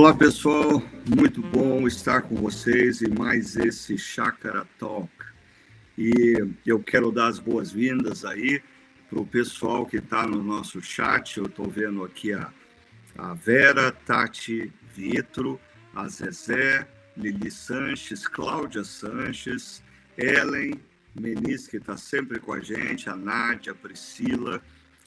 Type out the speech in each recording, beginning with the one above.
Olá pessoal, muito bom estar com vocês em mais esse Chácara Talk. E eu quero dar as boas-vindas aí para o pessoal que está no nosso chat. Eu estou vendo aqui a, a Vera, Tati Vietro, a Zezé, Lili Sanches, Cláudia Sanches, Ellen Menis, que está sempre com a gente, a Nádia, a Priscila,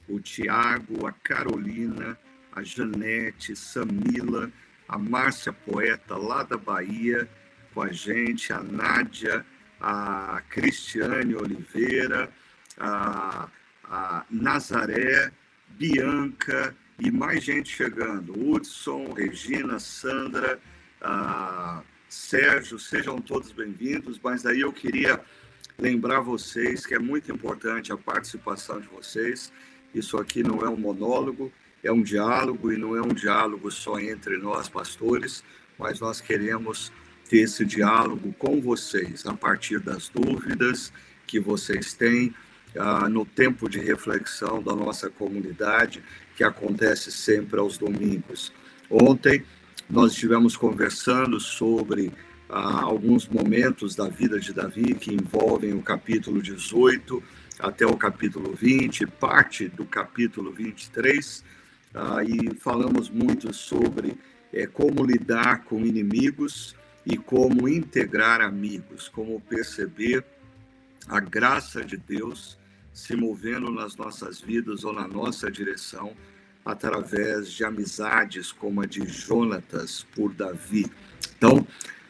o Tiago, a Carolina, a Janete, Samila, a Márcia Poeta, lá da Bahia, com a gente, a Nádia, a Cristiane Oliveira, a, a Nazaré, Bianca e mais gente chegando. Hudson, Regina, Sandra, Sérgio, sejam todos bem-vindos. Mas aí eu queria lembrar vocês que é muito importante a participação de vocês. Isso aqui não é um monólogo, é um diálogo e não é um diálogo só entre nós pastores, mas nós queremos ter esse diálogo com vocês a partir das dúvidas que vocês têm ah, no tempo de reflexão da nossa comunidade, que acontece sempre aos domingos. Ontem nós estivemos conversando sobre ah, alguns momentos da vida de Davi que envolvem o capítulo 18 até o capítulo 20, parte do capítulo 23, ah, e falamos muito sobre é, como lidar com inimigos e como integrar amigos, como perceber a graça de Deus se movendo nas nossas vidas ou na nossa direção através de amizades como a de Jonatas por Davi. Então,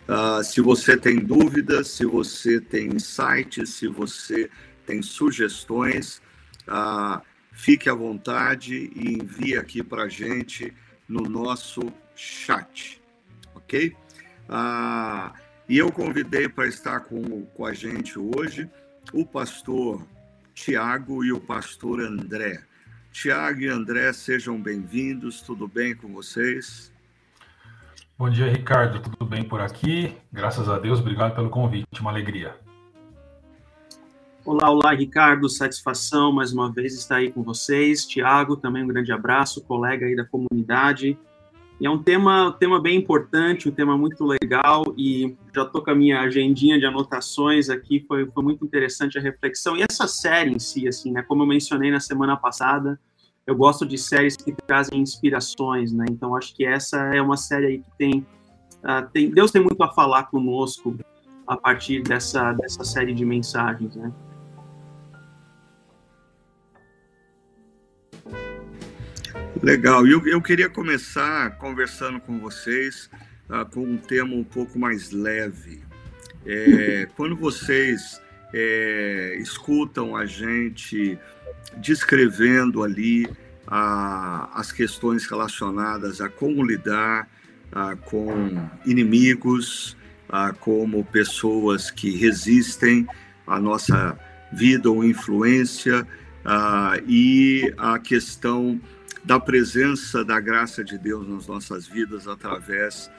uh, se você tem dúvidas, se você tem insights, se você tem sugestões, uh, fique à vontade e envie aqui para a gente no nosso chat, ok? Ah, e eu convidei para estar com, com a gente hoje o pastor Tiago e o pastor André. Tiago e André, sejam bem-vindos. Tudo bem com vocês? Bom dia, Ricardo. Tudo bem por aqui? Graças a Deus. Obrigado pelo convite. Uma alegria. Olá, olá, Ricardo. Satisfação mais uma vez estar aí com vocês. Tiago, também um grande abraço, colega aí da comunidade. E é um tema, tema bem importante, um tema muito legal e já estou com a minha agendinha de anotações aqui, foi, foi muito interessante a reflexão. E essa série em si, assim, né, como eu mencionei na semana passada, eu gosto de séries que trazem inspirações, né, então acho que essa é uma série aí que tem, uh, tem Deus tem muito a falar conosco a partir dessa, dessa série de mensagens, né. Legal. Eu, eu queria começar conversando com vocês uh, com um tema um pouco mais leve. É, quando vocês é, escutam a gente descrevendo ali uh, as questões relacionadas a como lidar uh, com inimigos, como pessoas que resistem à nossa vida ou influência, e a questão da presença da graça de Deus nas nossas vidas através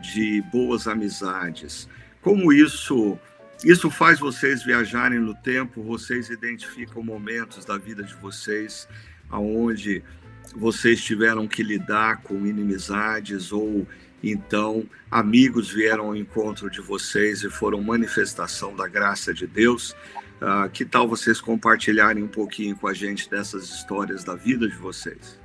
de boas amizades. Como isso isso faz vocês viajarem no tempo, vocês identificam momentos da vida de vocês aonde vocês tiveram que lidar com inimizades ou então amigos vieram ao encontro de vocês e foram manifestação da graça de Deus. Uh, que tal vocês compartilharem um pouquinho com a gente dessas histórias da vida de vocês?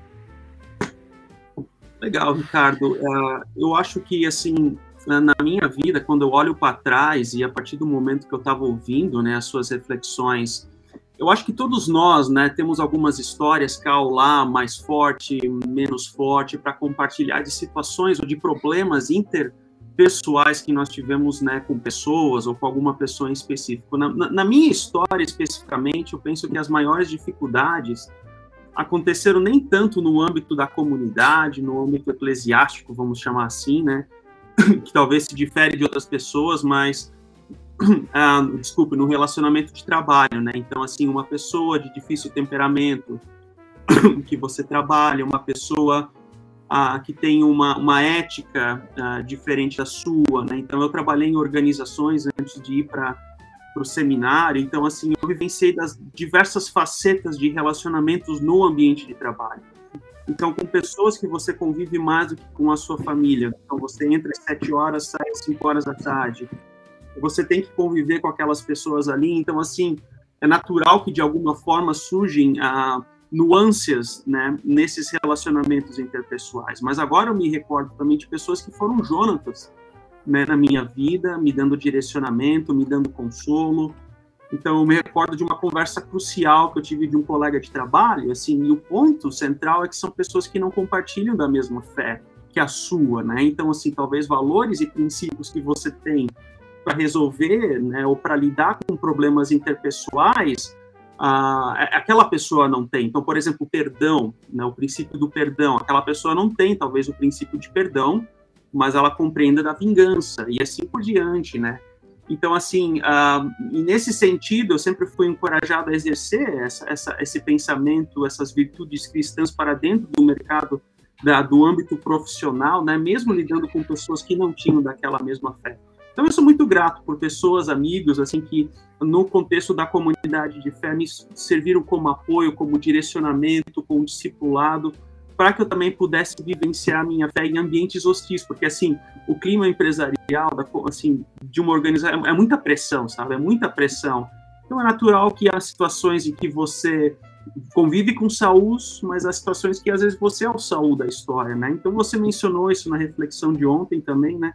Legal, Ricardo. Uh, eu acho que, assim, na minha vida, quando eu olho para trás e a partir do momento que eu estava ouvindo né, as suas reflexões, eu acho que todos nós né, temos algumas histórias cá ou lá, mais forte, menos forte, para compartilhar de situações ou de problemas interpessoais que nós tivemos né, com pessoas ou com alguma pessoa em específico. Na, na minha história, especificamente, eu penso que as maiores dificuldades aconteceram nem tanto no âmbito da comunidade, no âmbito eclesiástico, vamos chamar assim, né? que talvez se difere de outras pessoas, mas ah, desculpe, no relacionamento de trabalho, né? Então, assim, uma pessoa de difícil temperamento que você trabalha, uma pessoa ah, que tem uma, uma ética ah, diferente da sua, né? Então, eu trabalhei em organizações antes de ir para para o seminário. Então, assim, eu vivenciei das diversas facetas de relacionamentos no ambiente de trabalho. Então, com pessoas que você convive mais do que com a sua família. Então, você entra às sete horas, sai às cinco horas da tarde. Você tem que conviver com aquelas pessoas ali. Então, assim, é natural que de alguma forma surgem ah, nuances né, nesses relacionamentos interpessoais. Mas agora eu me recordo também de pessoas que foram Jonatas né, na minha vida, me dando direcionamento, me dando consolo. Então eu me recordo de uma conversa crucial que eu tive de um colega de trabalho, assim, e o ponto central é que são pessoas que não compartilham da mesma fé que a sua, né? Então assim, talvez valores e princípios que você tem para resolver, né, ou para lidar com problemas interpessoais, ah, aquela pessoa não tem. Então, por exemplo, o perdão, né, o princípio do perdão, aquela pessoa não tem, talvez, o princípio de perdão, mas ela compreenda da vingança e assim por diante, né? Então, assim, uh, nesse sentido, eu sempre fui encorajado a exercer essa, essa, esse pensamento, essas virtudes cristãs para dentro do mercado da, do âmbito profissional, né? Mesmo lidando com pessoas que não tinham daquela mesma fé. Então, eu sou muito grato por pessoas, amigos, assim, que no contexto da comunidade de fé me serviram como apoio, como direcionamento, como discipulado, para que eu também pudesse vivenciar minha fé em ambientes hostis, porque, assim, o clima empresarial, assim, de uma organização, é muita pressão, sabe? É muita pressão. Então, é natural que há situações em que você convive com Saúl, mas há situações que às vezes você é o Saúl da história, né? Então você mencionou isso na reflexão de ontem também, né?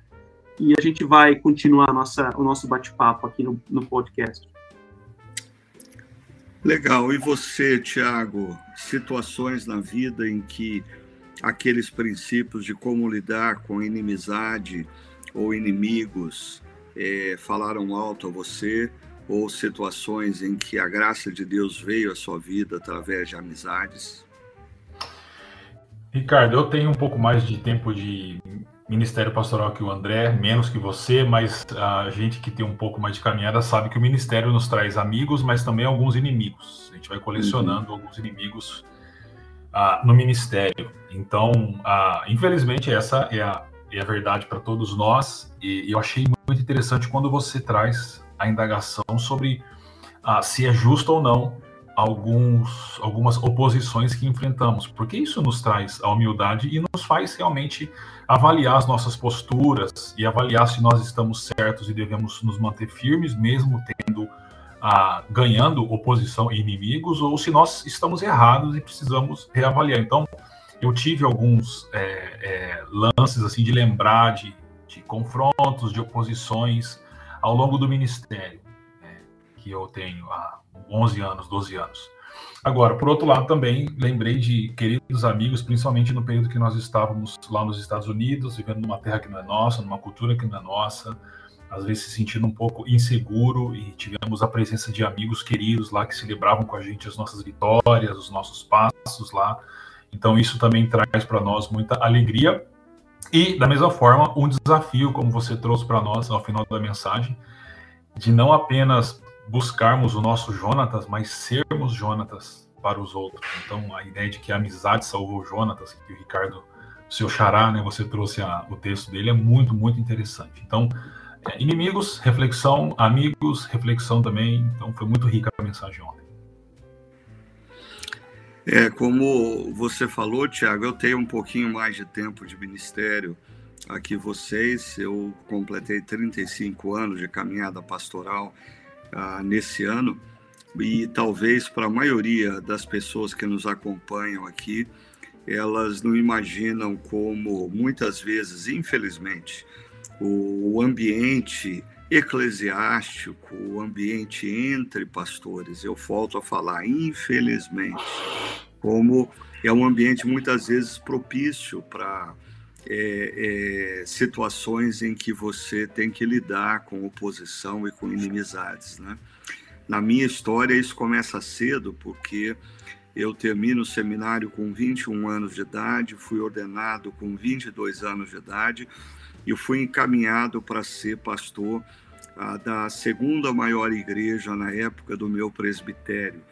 e a gente vai continuar nossa, o nosso bate-papo aqui no, no podcast. Legal. E você, Tiago, situações na vida em que aqueles princípios de como lidar com inimizade ou inimigos é, falaram alto a você, ou situações em que a graça de Deus veio à sua vida através de amizades? Ricardo, eu tenho um pouco mais de tempo de ministério pastoral que o André, menos que você, mas a gente que tem um pouco mais de caminhada sabe que o ministério nos traz amigos, mas também alguns inimigos. A gente vai colecionando uhum. alguns inimigos uh, no ministério. Então, uh, infelizmente, essa é a, é a verdade para todos nós. E, eu achei muito interessante quando você traz a indagação sobre uh, se é justo ou não alguns, algumas oposições que enfrentamos, porque isso nos traz a humildade e nos faz realmente avaliar as nossas posturas e avaliar se nós estamos certos e devemos nos manter firmes, mesmo tendo ah, ganhando oposição e inimigos, ou se nós estamos errados e precisamos reavaliar. Então, eu tive alguns é, é, lances assim de lembrar de, de, confrontos, de oposições ao longo do ministério né, que eu tenho há 11 anos, 12 anos. Agora, por outro lado, também lembrei de queridos amigos, principalmente no período que nós estávamos lá nos Estados Unidos, vivendo numa terra que não é nossa, numa cultura que não é nossa, às vezes se sentindo um pouco inseguro e tivemos a presença de amigos queridos lá que celebravam com a gente as nossas vitórias, os nossos passos lá. Então isso também traz para nós muita alegria e da mesma forma um desafio, como você trouxe para nós ao final da mensagem, de não apenas buscarmos o nosso Jonatas, mas sermos Jonatas para os outros. Então, a ideia de que a amizade salvou Jonatas, que o Ricardo, seu xará, né, você trouxe a, o texto dele, é muito, muito interessante. Então, é, inimigos, reflexão, amigos, reflexão também. Então, foi muito rica a mensagem ontem. É, como você falou, Tiago, eu tenho um pouquinho mais de tempo de ministério aqui vocês. Eu completei 35 anos de caminhada pastoral ah, nesse ano. E talvez para a maioria das pessoas que nos acompanham aqui, elas não imaginam como muitas vezes, infelizmente, o ambiente eclesiástico, o ambiente entre pastores, eu volto a falar, infelizmente, como é um ambiente muitas vezes propício para é, é, situações em que você tem que lidar com oposição e com inimizades. Né? Na minha história, isso começa cedo, porque eu termino o seminário com 21 anos de idade, fui ordenado com 22 anos de idade e fui encaminhado para ser pastor ah, da segunda maior igreja na época do meu presbitério.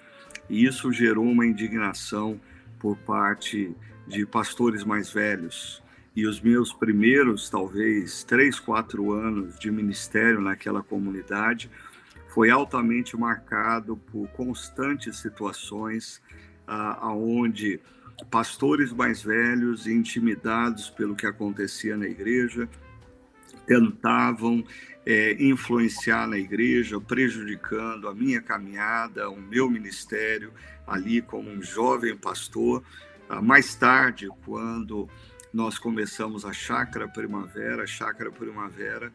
E isso gerou uma indignação por parte de pastores mais velhos, e os meus primeiros, talvez, três, quatro anos de ministério naquela comunidade foi altamente marcado por constantes situações ah, onde pastores mais velhos, intimidados pelo que acontecia na igreja, tentavam é, influenciar na igreja, prejudicando a minha caminhada, o meu ministério ali como um jovem pastor. Ah, mais tarde, quando nós começamos a Chácara Primavera, a Chácara Primavera,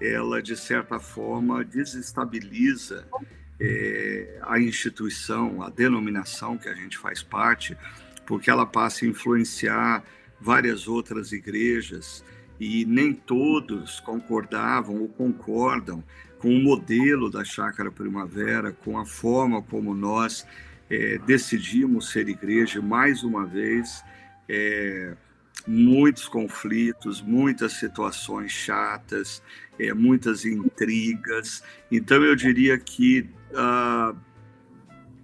ela de certa forma desestabiliza é, a instituição, a denominação que a gente faz parte, porque ela passa a influenciar várias outras igrejas e nem todos concordavam ou concordam com o modelo da Chácara Primavera, com a forma como nós é, decidimos ser igreja. Mais uma vez, é, muitos conflitos, muitas situações chatas, é, muitas intrigas. Então, eu diria que, ah,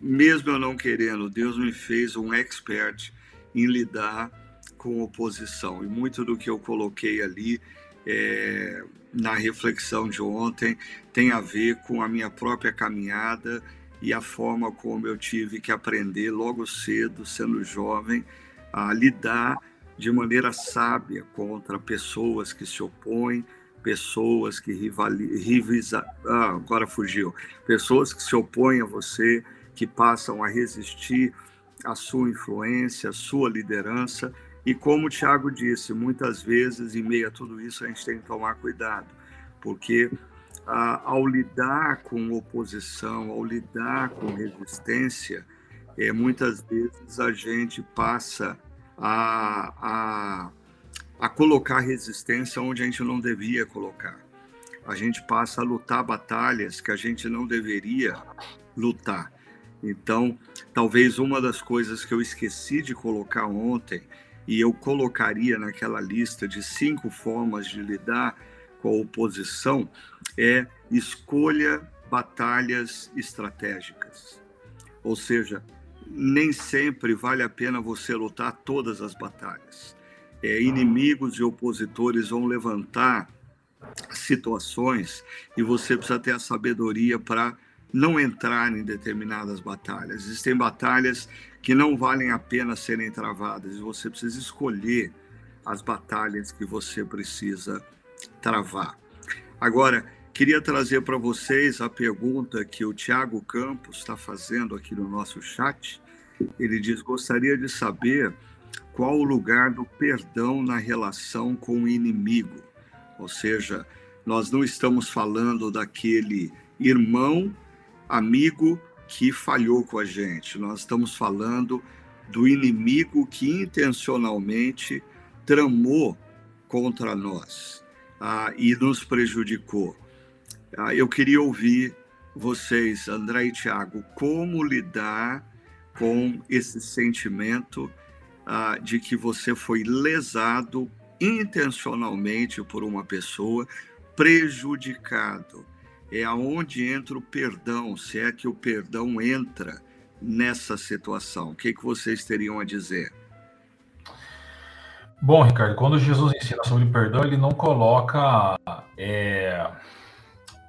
mesmo eu não querendo, Deus me fez um expert em lidar com oposição. E muito do que eu coloquei ali é, na reflexão de ontem tem a ver com a minha própria caminhada e a forma como eu tive que aprender logo cedo, sendo jovem, a lidar de maneira sábia contra pessoas que se opõem, pessoas que rivalizam. Ah, agora fugiu. Pessoas que se opõem a você, que passam a resistir à sua influência, à sua liderança e como o Tiago disse, muitas vezes, em meio a tudo isso, a gente tem que tomar cuidado, porque ah, ao lidar com oposição, ao lidar com resistência, é, muitas vezes a gente passa a, a, a colocar resistência onde a gente não devia colocar. A gente passa a lutar batalhas que a gente não deveria lutar. Então, talvez uma das coisas que eu esqueci de colocar ontem e eu colocaria naquela lista de cinco formas de lidar com a oposição é escolha batalhas estratégicas. Ou seja, nem sempre vale a pena você lutar todas as batalhas. É, inimigos e opositores vão levantar situações e você precisa ter a sabedoria para não entrar em determinadas batalhas. Existem batalhas que não valem a pena serem travadas e você precisa escolher as batalhas que você precisa travar. Agora, queria trazer para vocês a pergunta que o Tiago Campos está fazendo aqui no nosso chat. Ele diz: gostaria de saber qual o lugar do perdão na relação com o inimigo. Ou seja, nós não estamos falando daquele irmão amigo que falhou com a gente. Nós estamos falando do inimigo que intencionalmente tramou contra nós ah, e nos prejudicou. Ah, eu queria ouvir vocês, André e Tiago, como lidar com esse sentimento ah, de que você foi lesado intencionalmente por uma pessoa, prejudicado é aonde entra o perdão, se é que o perdão entra nessa situação. O que, que vocês teriam a dizer? Bom, Ricardo, quando Jesus ensina sobre perdão, ele não coloca é,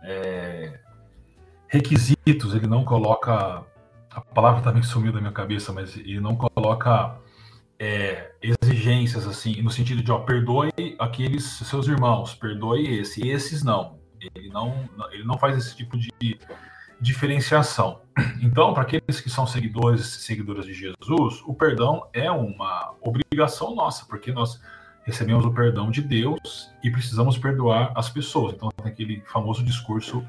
é, requisitos, ele não coloca. A palavra também sumiu da minha cabeça, mas ele não coloca é, exigências assim, no sentido de, ó, perdoe aqueles seus irmãos, perdoe esse, esses não. Ele não, ele não faz esse tipo de diferenciação. Então, para aqueles que são seguidores e seguidoras de Jesus, o perdão é uma obrigação nossa, porque nós recebemos o perdão de Deus e precisamos perdoar as pessoas. Então, tem aquele famoso discurso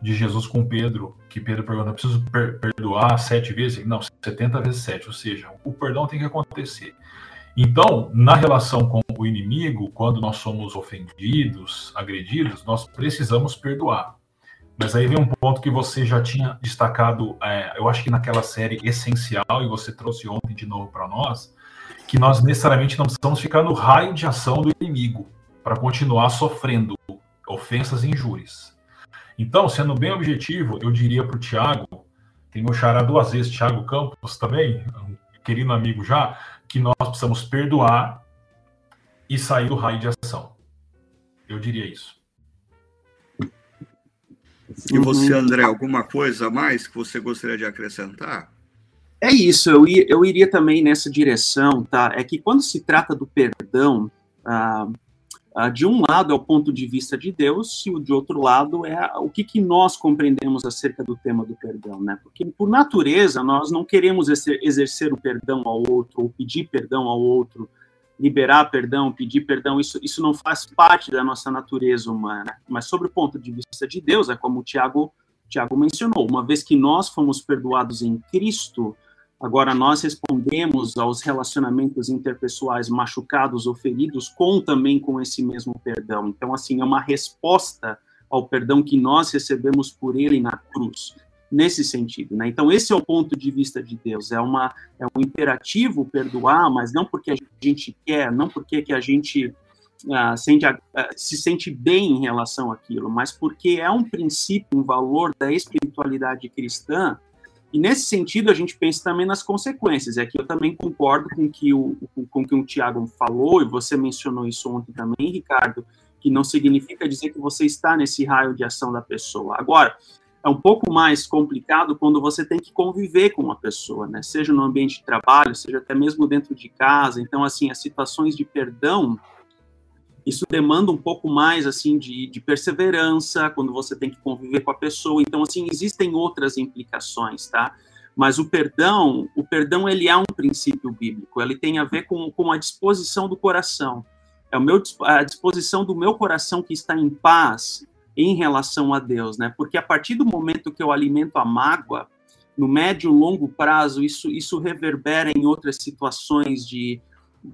de Jesus com Pedro, que Pedro pergunta: preciso per perdoar sete vezes? Não, 70 vezes sete. Ou seja, o perdão tem que acontecer. Então, na relação com o inimigo, quando nós somos ofendidos, agredidos, nós precisamos perdoar. Mas aí vem um ponto que você já tinha destacado, é, eu acho que naquela série essencial, e você trouxe ontem de novo para nós, que nós necessariamente não precisamos ficar no raio de ação do inimigo para continuar sofrendo ofensas e injúrias. Então, sendo bem objetivo, eu diria para o Tiago, tem meu xará duas vezes, Tiago Campos também, um querido amigo já, que nós precisamos perdoar e sair do raio de ação. Eu diria isso. E você, André, alguma coisa a mais que você gostaria de acrescentar? É isso, eu, ia, eu iria também nessa direção, tá? É que quando se trata do perdão, ah, ah, de um lado é o ponto de vista de Deus e o de outro lado é o que, que nós compreendemos acerca do tema do perdão, né? Porque por natureza nós não queremos exercer o perdão ao outro ou pedir perdão ao outro, liberar perdão, pedir perdão, isso, isso não faz parte da nossa natureza humana. Mas sobre o ponto de vista de Deus, é como o Tiago, Tiago mencionou, uma vez que nós fomos perdoados em Cristo, Agora, nós respondemos aos relacionamentos interpessoais machucados ou feridos com também com esse mesmo perdão. Então, assim, é uma resposta ao perdão que nós recebemos por ele na cruz, nesse sentido, né? Então, esse é o ponto de vista de Deus, é, uma, é um imperativo perdoar, mas não porque a gente quer, não porque que a gente uh, sente, uh, se sente bem em relação àquilo, mas porque é um princípio, um valor da espiritualidade cristã e nesse sentido, a gente pensa também nas consequências. É que eu também concordo com que o, com que o Tiago falou, e você mencionou isso ontem também, Ricardo, que não significa dizer que você está nesse raio de ação da pessoa. Agora, é um pouco mais complicado quando você tem que conviver com uma pessoa, né? Seja no ambiente de trabalho, seja até mesmo dentro de casa. Então, assim, as situações de perdão isso demanda um pouco mais assim de, de, perseverança quando você tem que conviver com a pessoa. Então, assim, existem outras implicações, tá? Mas o perdão, o perdão ele é um princípio bíblico. Ele tem a ver com, com a disposição do coração. É o meu, a disposição do meu coração que está em paz em relação a Deus, né? Porque a partir do momento que eu alimento a mágoa, no médio e longo prazo, isso, isso reverbera em outras situações de,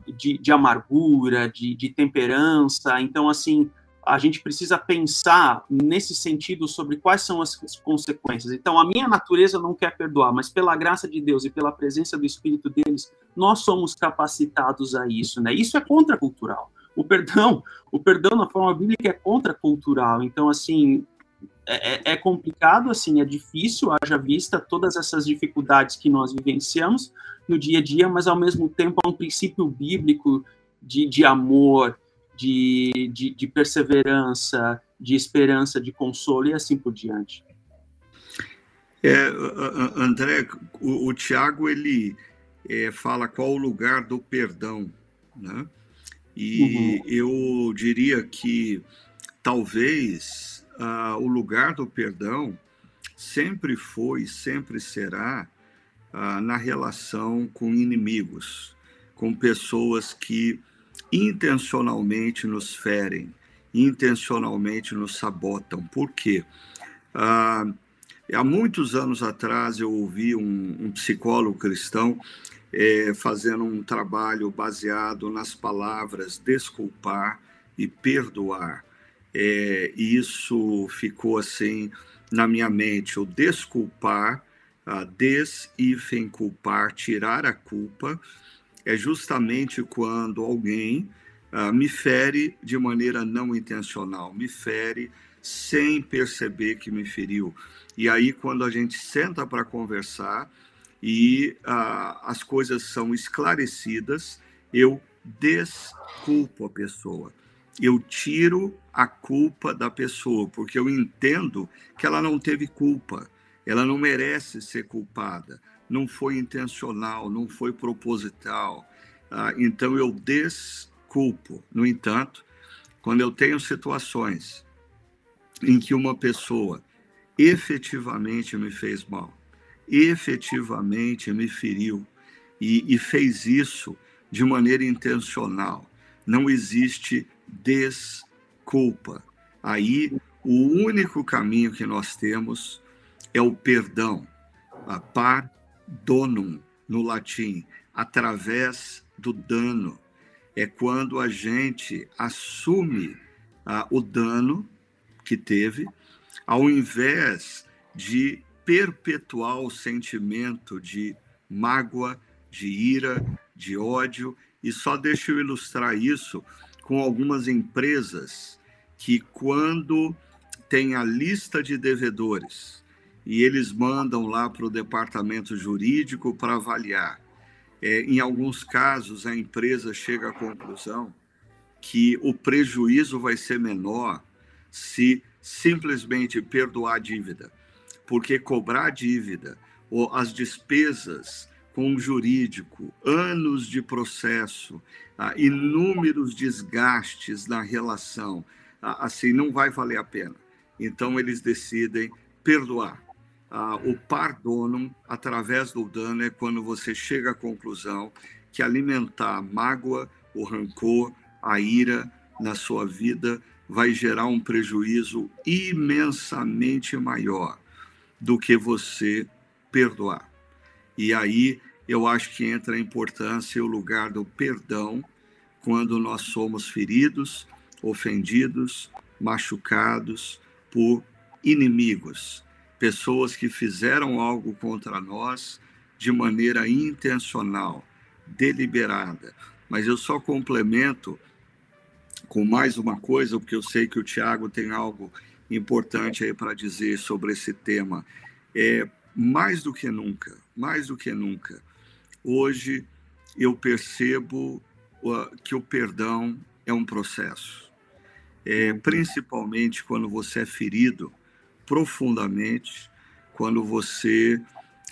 de, de amargura, de, de temperança. Então, assim, a gente precisa pensar nesse sentido sobre quais são as consequências. Então, a minha natureza não quer perdoar, mas pela graça de Deus e pela presença do Espírito deles, nós somos capacitados a isso, né? Isso é contracultural. O perdão, o perdão na forma bíblica é contracultural. Então, assim, é, é, é complicado, assim, é difícil, haja vista todas essas dificuldades que nós vivenciamos, no dia a dia, mas ao mesmo tempo é um princípio bíblico de, de amor, de, de, de perseverança, de esperança, de consolo e assim por diante. É, André, o, o Tiago ele é, fala qual o lugar do perdão, né? E uhum. eu diria que talvez uh, o lugar do perdão sempre foi, sempre será ah, na relação com inimigos, com pessoas que intencionalmente nos ferem, intencionalmente nos sabotam. Por quê? Ah, há muitos anos atrás eu ouvi um, um psicólogo cristão é, fazendo um trabalho baseado nas palavras desculpar e perdoar. É, isso ficou assim na minha mente, o desculpar uh, des hífen culpar, tirar a culpa, é justamente quando alguém uh, me fere de maneira não intencional, me fere sem perceber que me feriu. E aí, quando a gente senta para conversar e uh, as coisas são esclarecidas, eu desculpo a pessoa. Eu tiro a culpa da pessoa, porque eu entendo que ela não teve culpa. Ela não merece ser culpada. Não foi intencional, não foi proposital. Ah, então eu desculpo. No entanto, quando eu tenho situações em que uma pessoa efetivamente me fez mal, efetivamente me feriu e, e fez isso de maneira intencional, não existe desculpa. Aí, o único caminho que nós temos é o perdão, a pardonum no latim, através do dano. É quando a gente assume ah, o dano que teve, ao invés de perpetuar o sentimento de mágoa, de ira, de ódio. E só deixa eu ilustrar isso com algumas empresas que, quando tem a lista de devedores, e eles mandam lá para o departamento jurídico para avaliar. É, em alguns casos, a empresa chega à conclusão que o prejuízo vai ser menor se simplesmente perdoar a dívida, porque cobrar a dívida ou as despesas com o jurídico, anos de processo, ah, inúmeros desgastes na relação, ah, assim, não vai valer a pena. Então, eles decidem perdoar. Ah, o pardonum, através do dano, é quando você chega à conclusão que alimentar a mágoa, o rancor, a ira na sua vida vai gerar um prejuízo imensamente maior do que você perdoar. E aí eu acho que entra a importância e o lugar do perdão quando nós somos feridos, ofendidos, machucados por inimigos, pessoas que fizeram algo contra nós de maneira intencional, deliberada. Mas eu só complemento com mais uma coisa, porque eu sei que o Tiago tem algo importante aí para dizer sobre esse tema. É mais do que nunca, mais do que nunca, hoje eu percebo que o perdão é um processo. É, principalmente quando você é ferido profundamente, quando você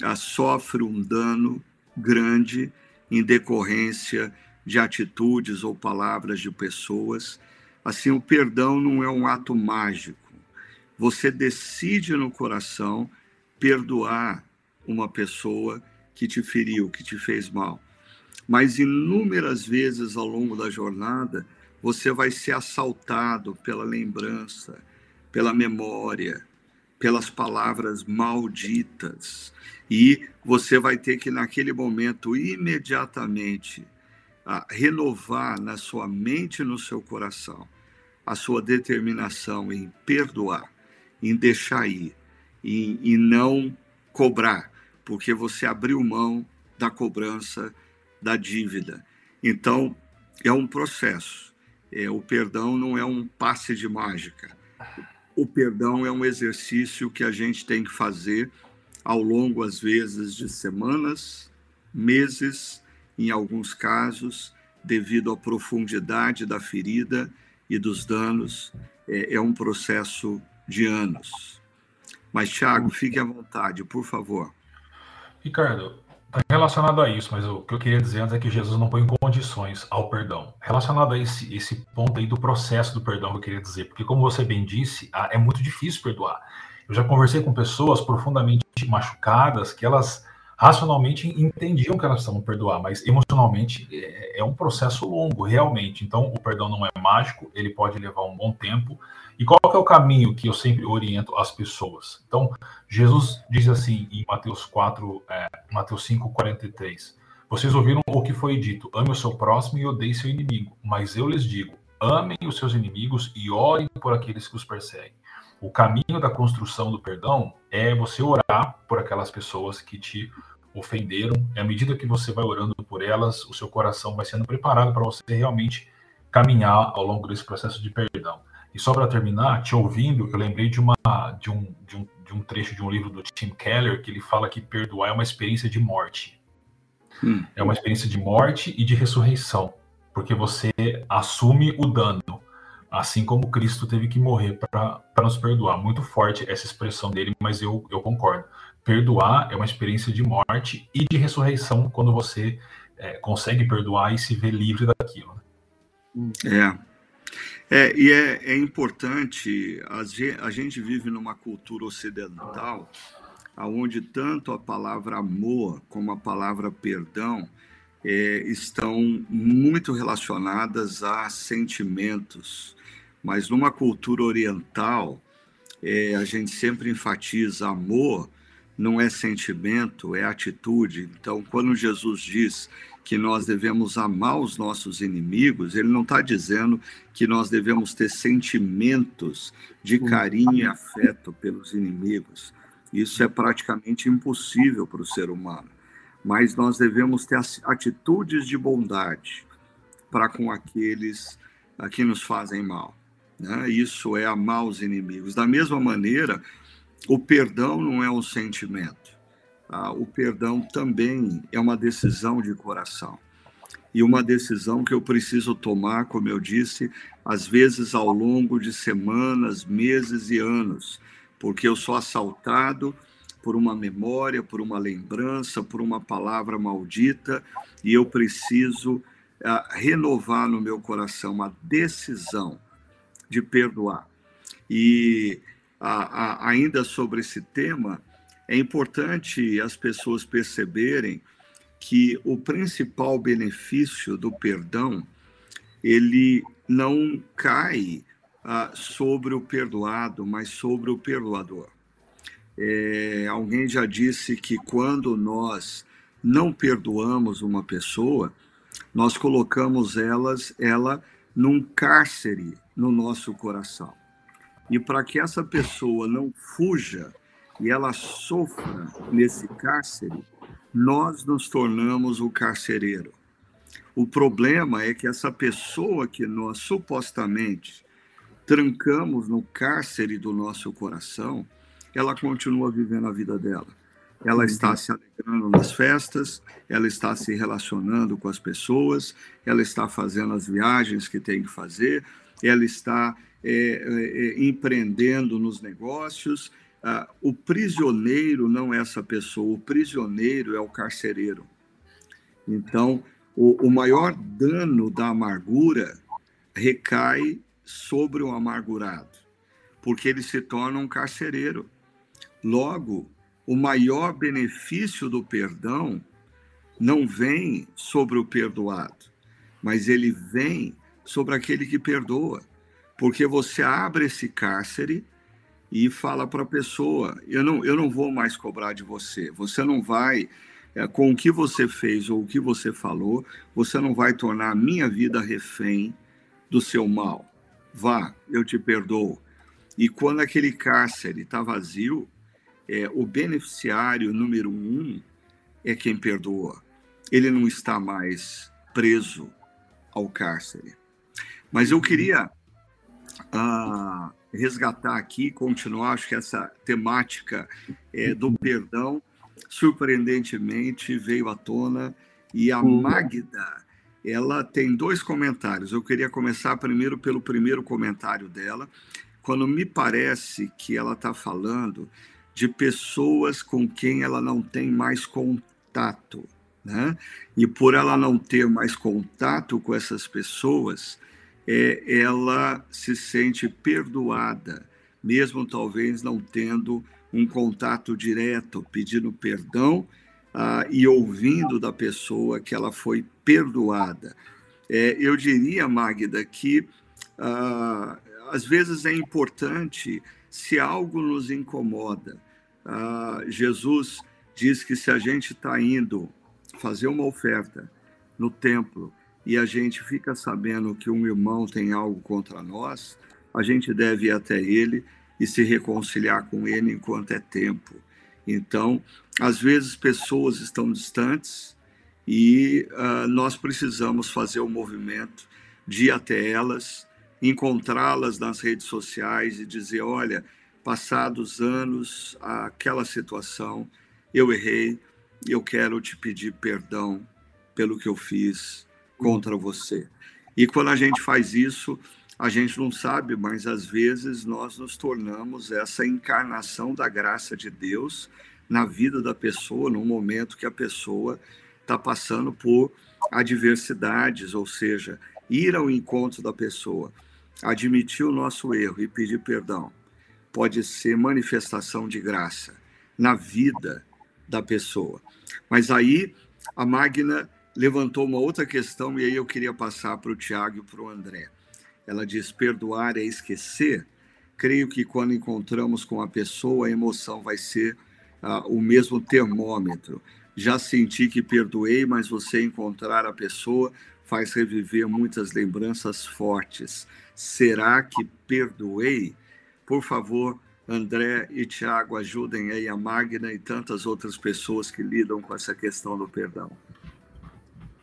uh, sofre um dano grande em decorrência de atitudes ou palavras de pessoas. Assim, o perdão não é um ato mágico. Você decide no coração perdoar uma pessoa que te feriu, que te fez mal. Mas inúmeras vezes ao longo da jornada, você vai ser assaltado pela lembrança, pela memória, pelas palavras malditas. E você vai ter que, naquele momento, imediatamente a renovar na sua mente e no seu coração a sua determinação em perdoar, em deixar ir, em, em não cobrar, porque você abriu mão da cobrança da dívida. Então, é um processo. É, o perdão não é um passe de mágica. O perdão é um exercício que a gente tem que fazer ao longo, às vezes, de semanas, meses em alguns casos, devido à profundidade da ferida e dos danos, é, é um processo de anos. Mas, Thiago, fique à vontade, por favor. Ricardo, está relacionado a isso, mas o que eu queria dizer antes é que Jesus não põe condições ao perdão. Relacionado a esse, esse ponto aí do processo do perdão, eu queria dizer, porque como você bem disse, é muito difícil perdoar. Eu já conversei com pessoas profundamente machucadas que elas racionalmente entendiam que elas precisavam perdoar, mas emocionalmente é, é, um processo longo, realmente. Então, o perdão não é mágico, ele pode levar um bom tempo. E qual é o caminho que eu sempre oriento as pessoas? Então, Jesus diz assim em Mateus 4, é, Mateus 5, 43. Vocês ouviram o que foi dito: ame o seu próximo e odeie seu inimigo. Mas eu lhes digo: amem os seus inimigos e orem por aqueles que os perseguem. O caminho da construção do perdão é você orar por aquelas pessoas que te ofenderam. E à medida que você vai orando por elas, o seu coração vai sendo preparado para você realmente caminhar ao longo desse processo de perdão. E só para terminar, te ouvindo, eu lembrei de, uma, de, um, de, um, de um trecho de um livro do Tim Keller que ele fala que perdoar é uma experiência de morte. Hum. É uma experiência de morte e de ressurreição, porque você assume o dano, assim como Cristo teve que morrer para nos perdoar. Muito forte essa expressão dele, mas eu, eu concordo perdoar é uma experiência de morte e de ressurreição quando você é, consegue perdoar e se vê livre daquilo. Né? É. É, e é, é importante, a gente vive numa cultura ocidental onde tanto a palavra amor como a palavra perdão é, estão muito relacionadas a sentimentos. Mas numa cultura oriental, é, a gente sempre enfatiza amor não é sentimento, é atitude. Então, quando Jesus diz que nós devemos amar os nossos inimigos, ele não está dizendo que nós devemos ter sentimentos de carinho e afeto pelos inimigos. Isso é praticamente impossível para o ser humano. Mas nós devemos ter atitudes de bondade para com aqueles que nos fazem mal. Né? Isso é amar os inimigos. Da mesma maneira, o perdão não é um sentimento. Tá? O perdão também é uma decisão de coração. E uma decisão que eu preciso tomar, como eu disse, às vezes ao longo de semanas, meses e anos, porque eu sou assaltado por uma memória, por uma lembrança, por uma palavra maldita, e eu preciso uh, renovar no meu coração a decisão de perdoar. E uh, uh, ainda sobre esse tema, é importante as pessoas perceberem que o principal benefício do perdão ele não cai uh, sobre o perdoado, mas sobre o perdoador. É, alguém já disse que quando nós não perdoamos uma pessoa, nós colocamos elas, ela num cárcere no nosso coração. E para que essa pessoa não fuja e ela sofra nesse cárcere, nós nos tornamos o carcereiro. O problema é que essa pessoa que nós supostamente trancamos no cárcere do nosso coração, ela continua vivendo a vida dela. Ela está uhum. se alegrando nas festas, ela está se relacionando com as pessoas, ela está fazendo as viagens que tem que fazer, ela está é, é, empreendendo nos negócios, ah, o prisioneiro não é essa pessoa, o prisioneiro é o carcereiro. Então, o, o maior dano da amargura recai sobre o amargurado, porque ele se torna um carcereiro. Logo, o maior benefício do perdão não vem sobre o perdoado, mas ele vem sobre aquele que perdoa, porque você abre esse cárcere e fala para a pessoa: eu não, eu não vou mais cobrar de você, você não vai, é, com o que você fez ou o que você falou, você não vai tornar a minha vida refém do seu mal. Vá, eu te perdoo. E quando aquele cárcere está vazio, é, o beneficiário número um é quem perdoa. Ele não está mais preso ao cárcere. Mas eu queria ah, resgatar aqui, continuar, acho que essa temática é, do perdão, surpreendentemente, veio à tona. E a uhum. Magda, ela tem dois comentários. Eu queria começar primeiro pelo primeiro comentário dela, quando me parece que ela está falando de pessoas com quem ela não tem mais contato. Né? E por ela não ter mais contato com essas pessoas, é, ela se sente perdoada, mesmo talvez não tendo um contato direto, pedindo perdão ah, e ouvindo da pessoa que ela foi perdoada. É, eu diria, Magda, que ah, às vezes é importante, se algo nos incomoda, ah, Jesus diz que se a gente está indo fazer uma oferta no templo e a gente fica sabendo que um irmão tem algo contra nós, a gente deve ir até ele e se reconciliar com ele enquanto é tempo. Então, às vezes pessoas estão distantes e uh, nós precisamos fazer o movimento de ir até elas, encontrá-las nas redes sociais e dizer: olha, passados anos, aquela situação, eu errei, eu quero te pedir perdão pelo que eu fiz, contra você. E quando a gente faz isso, a gente não sabe, mas às vezes nós nos tornamos essa encarnação da graça de Deus na vida da pessoa, no momento que a pessoa está passando por adversidades, ou seja, ir ao encontro da pessoa, admitir o nosso erro e pedir perdão, pode ser manifestação de graça na vida da pessoa. Mas aí a Magna levantou uma outra questão e aí eu queria passar para o Tiago e para o André. Ela diz: perdoar é esquecer. Creio que quando encontramos com a pessoa, a emoção vai ser uh, o mesmo termômetro. Já senti que perdoei, mas você encontrar a pessoa faz reviver muitas lembranças fortes. Será que perdoei? Por favor, André e Tiago, ajudem aí a Magna e tantas outras pessoas que lidam com essa questão do perdão.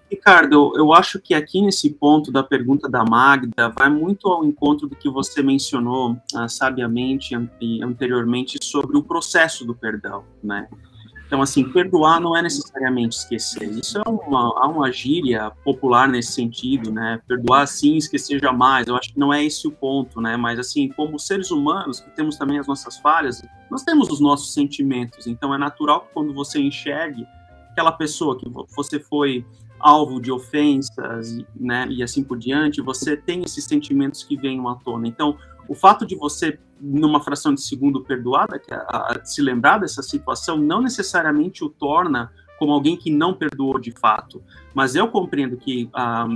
Ricardo, eu acho que aqui nesse ponto da pergunta da Magda vai muito ao encontro do que você mencionou ah, sabiamente anteriormente sobre o processo do perdão, né? Então, assim, perdoar não é necessariamente esquecer. Isso é uma, uma gíria popular nesse sentido, né? Perdoar sim, esquecer jamais. Eu acho que não é esse o ponto, né? Mas, assim, como seres humanos, que temos também as nossas falhas, nós temos os nossos sentimentos. Então, é natural que quando você enxergue aquela pessoa que você foi alvo de ofensas, né, e assim por diante, você tem esses sentimentos que vêm à tona. Então, o fato de você, numa fração de segundo perdoada, é a, a, se lembrar dessa situação, não necessariamente o torna como alguém que não perdoou de fato. Mas eu compreendo que, ah,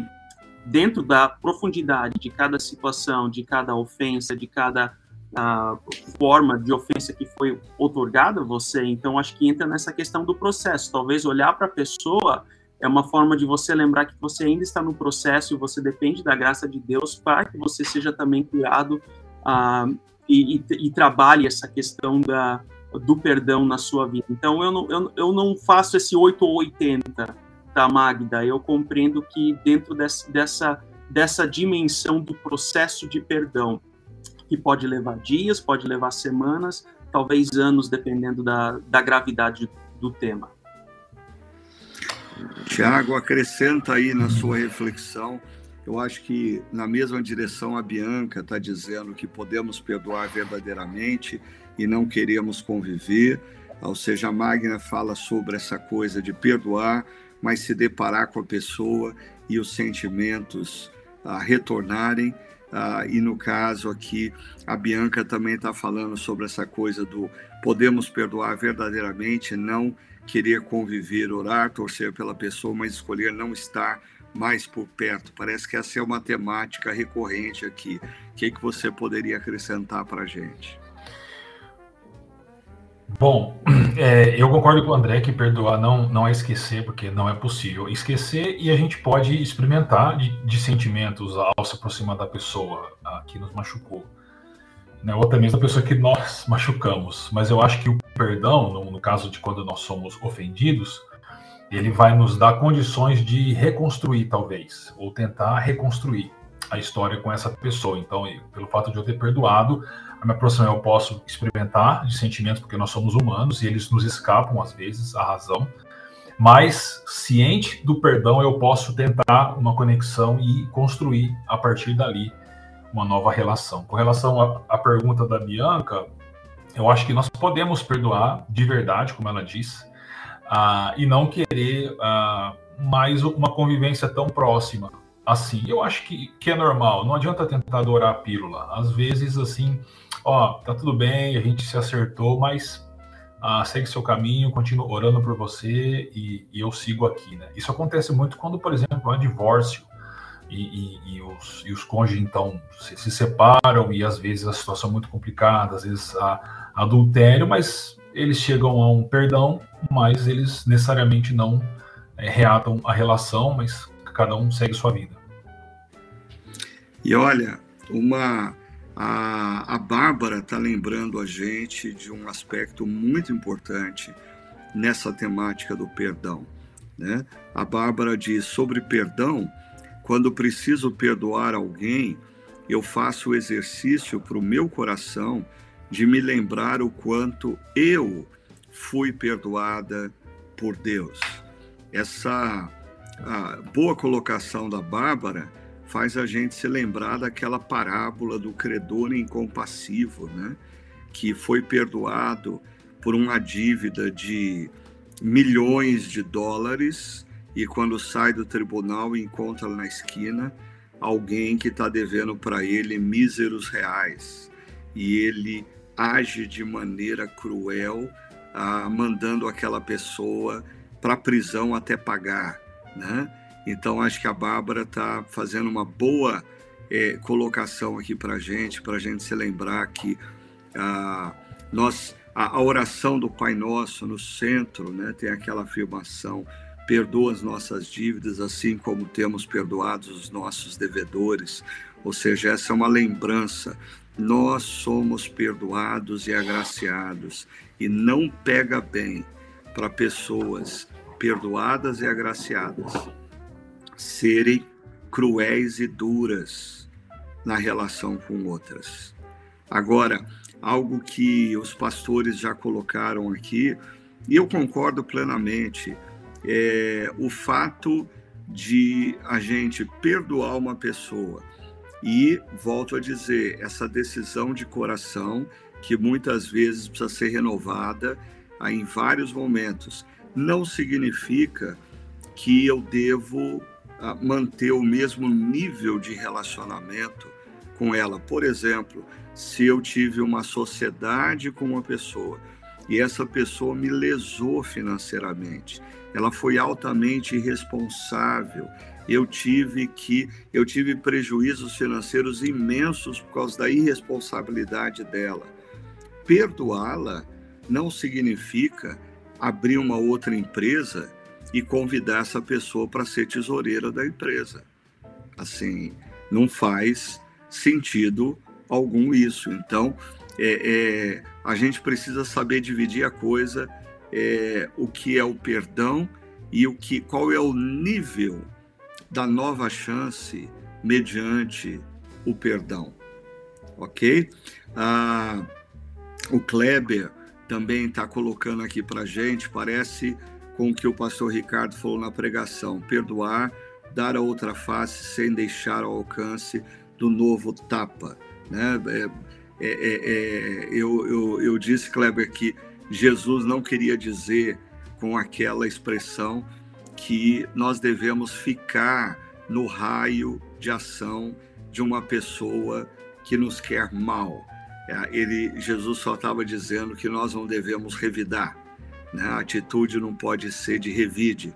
dentro da profundidade de cada situação, de cada ofensa, de cada ah, forma de ofensa que foi otorgada a você, então acho que entra nessa questão do processo. Talvez olhar para a pessoa é uma forma de você lembrar que você ainda está no processo e você depende da graça de Deus para que você seja também curado uh, e, e, e, trabalhe essa questão da, do perdão na sua vida. Então, eu não, eu, eu não faço esse 8 ou 80, tá, Magda? Eu compreendo que dentro desse, dessa, dessa dimensão do processo de perdão, que pode levar dias, pode levar semanas, talvez anos, dependendo da, da gravidade do tema. Tiago, acrescenta aí na sua reflexão. Eu acho que na mesma direção a Bianca está dizendo que podemos perdoar verdadeiramente e não queremos conviver. Ou seja, a Magna fala sobre essa coisa de perdoar, mas se deparar com a pessoa e os sentimentos ah, retornarem. Ah, e no caso aqui, a Bianca também está falando sobre essa coisa do podemos perdoar verdadeiramente, não querer conviver, orar, torcer pela pessoa, mas escolher não estar mais por perto. Parece que essa é uma temática recorrente aqui. O que, que você poderia acrescentar para a gente? Bom, é, eu concordo com o André que perdoar não, não é esquecer, porque não é possível esquecer, e a gente pode experimentar de, de sentimentos ao se aproximar da pessoa que nos machucou né, ou até mesmo a pessoa que nós machucamos. Mas eu acho que o perdão, no, no, caso de quando nós somos ofendidos, ele vai nos dar condições de reconstruir, talvez, ou tentar reconstruir a história com essa pessoa. Então, pelo fato de eu ter perdoado, a minha próxima eu posso experimentar de sentimentos, porque nós somos humanos e eles nos escapam às vezes, a razão. Mas, ciente do perdão, eu posso tentar uma conexão e construir a partir dali uma nova relação. Com relação à, pergunta da Bianca, eu acho que nós podemos perdoar de verdade, como ela disse, uh, e não querer uh, mais uma convivência tão próxima assim. Eu acho que, que é normal, não adianta tentar adorar a pílula. Às vezes, assim, ó, tá tudo bem, a gente se acertou, mas uh, segue seu caminho, continuo orando por você e, e eu sigo aqui, né? Isso acontece muito quando, por exemplo, há divórcio e, e, e, os, e os cônjuges então se, se, separam e às vezes a situação é muito complicada, às vezes há adultério, mas eles chegam a um perdão, mas eles necessariamente não é, reatam a relação, mas cada um segue sua vida. E olha, uma a, a Bárbara está lembrando a gente de um aspecto muito importante nessa temática do perdão. Né? A Bárbara diz sobre perdão quando preciso perdoar alguém, eu faço o exercício para o meu coração de me lembrar o quanto eu fui perdoada por Deus. Essa boa colocação da Bárbara faz a gente se lembrar daquela parábola do credor incompassivo, né? que foi perdoado por uma dívida de milhões de dólares e quando sai do tribunal encontra na esquina alguém que está devendo para ele míseros reais e ele age de maneira cruel, ah, mandando aquela pessoa para a prisão até pagar, né? Então acho que a Bárbara está fazendo uma boa é, colocação aqui para gente, para gente se lembrar que ah, nós a, a oração do Pai Nosso no centro, né? Tem aquela afirmação perdoa as nossas dívidas, assim como temos perdoado os nossos devedores. Ou seja, essa é uma lembrança. Nós somos perdoados e agraciados. E não pega bem para pessoas perdoadas e agraciadas serem cruéis e duras na relação com outras. Agora, algo que os pastores já colocaram aqui E eu concordo plenamente. É, o fato de a gente perdoar uma pessoa e, volto a dizer, essa decisão de coração que muitas vezes precisa ser renovada em vários momentos, não significa que eu devo ah, manter o mesmo nível de relacionamento com ela. Por exemplo, se eu tive uma sociedade com uma pessoa e essa pessoa me lesou financeiramente, ela foi altamente irresponsável. Eu tive que eu tive prejuízos financeiros imensos por causa da irresponsabilidade dela. Perdoá-la não significa abrir uma outra empresa e convidar essa pessoa para ser tesoureira da empresa. Assim, não faz sentido algum isso. Então, é, é, a gente precisa saber dividir a coisa, é, o que é o perdão e o que, qual é o nível da nova chance mediante o perdão, ok? Ah, o Kleber também está colocando aqui para gente, parece com o que o pastor Ricardo falou na pregação: perdoar, dar a outra face sem deixar ao alcance do novo tapa. Né? É, é, é, é, eu, eu, eu disse, Kleber, que Jesus não queria dizer com aquela expressão que nós devemos ficar no raio de ação de uma pessoa que nos quer mal. É, ele, Jesus só estava dizendo que nós não devemos revidar. Né? A atitude não pode ser de revide.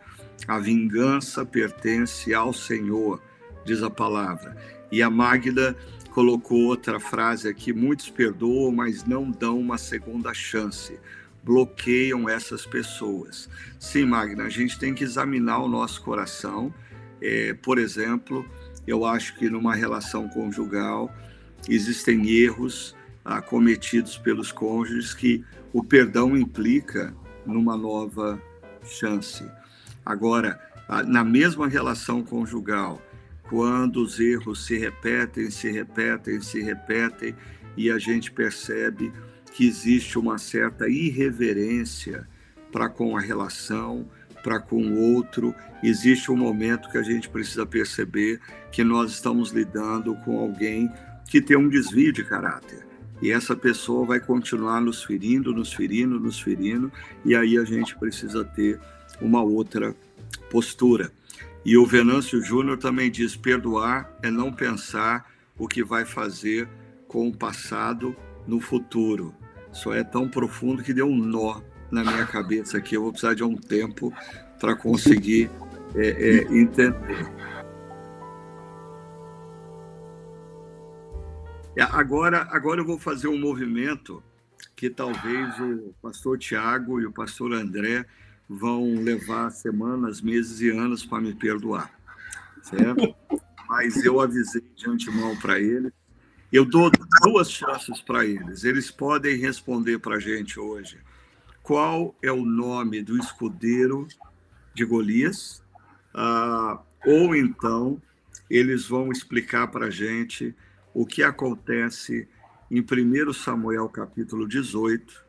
A vingança pertence ao Senhor, diz a palavra. E a Magda colocou outra frase aqui: muitos perdoam, mas não dão uma segunda chance. Bloqueiam essas pessoas. Sim, Magna, a gente tem que examinar o nosso coração. É, por exemplo, eu acho que numa relação conjugal existem erros ah, cometidos pelos cônjuges que o perdão implica numa nova chance. Agora, ah, na mesma relação conjugal, quando os erros se repetem, se repetem, se repetem, e a gente percebe que existe uma certa irreverência para com a relação, para com o outro, existe um momento que a gente precisa perceber que nós estamos lidando com alguém que tem um desvio de caráter e essa pessoa vai continuar nos ferindo, nos ferindo, nos ferindo, e aí a gente precisa ter uma outra postura. E o Venâncio Júnior também diz: perdoar é não pensar o que vai fazer com o passado no futuro. Isso é tão profundo que deu um nó na minha cabeça aqui. Eu vou precisar de um tempo para conseguir é, é, entender. É, agora, agora eu vou fazer um movimento que talvez o pastor Tiago e o pastor André vão levar semanas, meses e anos para me perdoar, certo? Mas eu avisei de antemão para eles. Eu dou duas chances para eles. Eles podem responder para a gente hoje. Qual é o nome do escudeiro de Golias? Ah, ou então eles vão explicar para a gente o que acontece em 1 Samuel capítulo 18,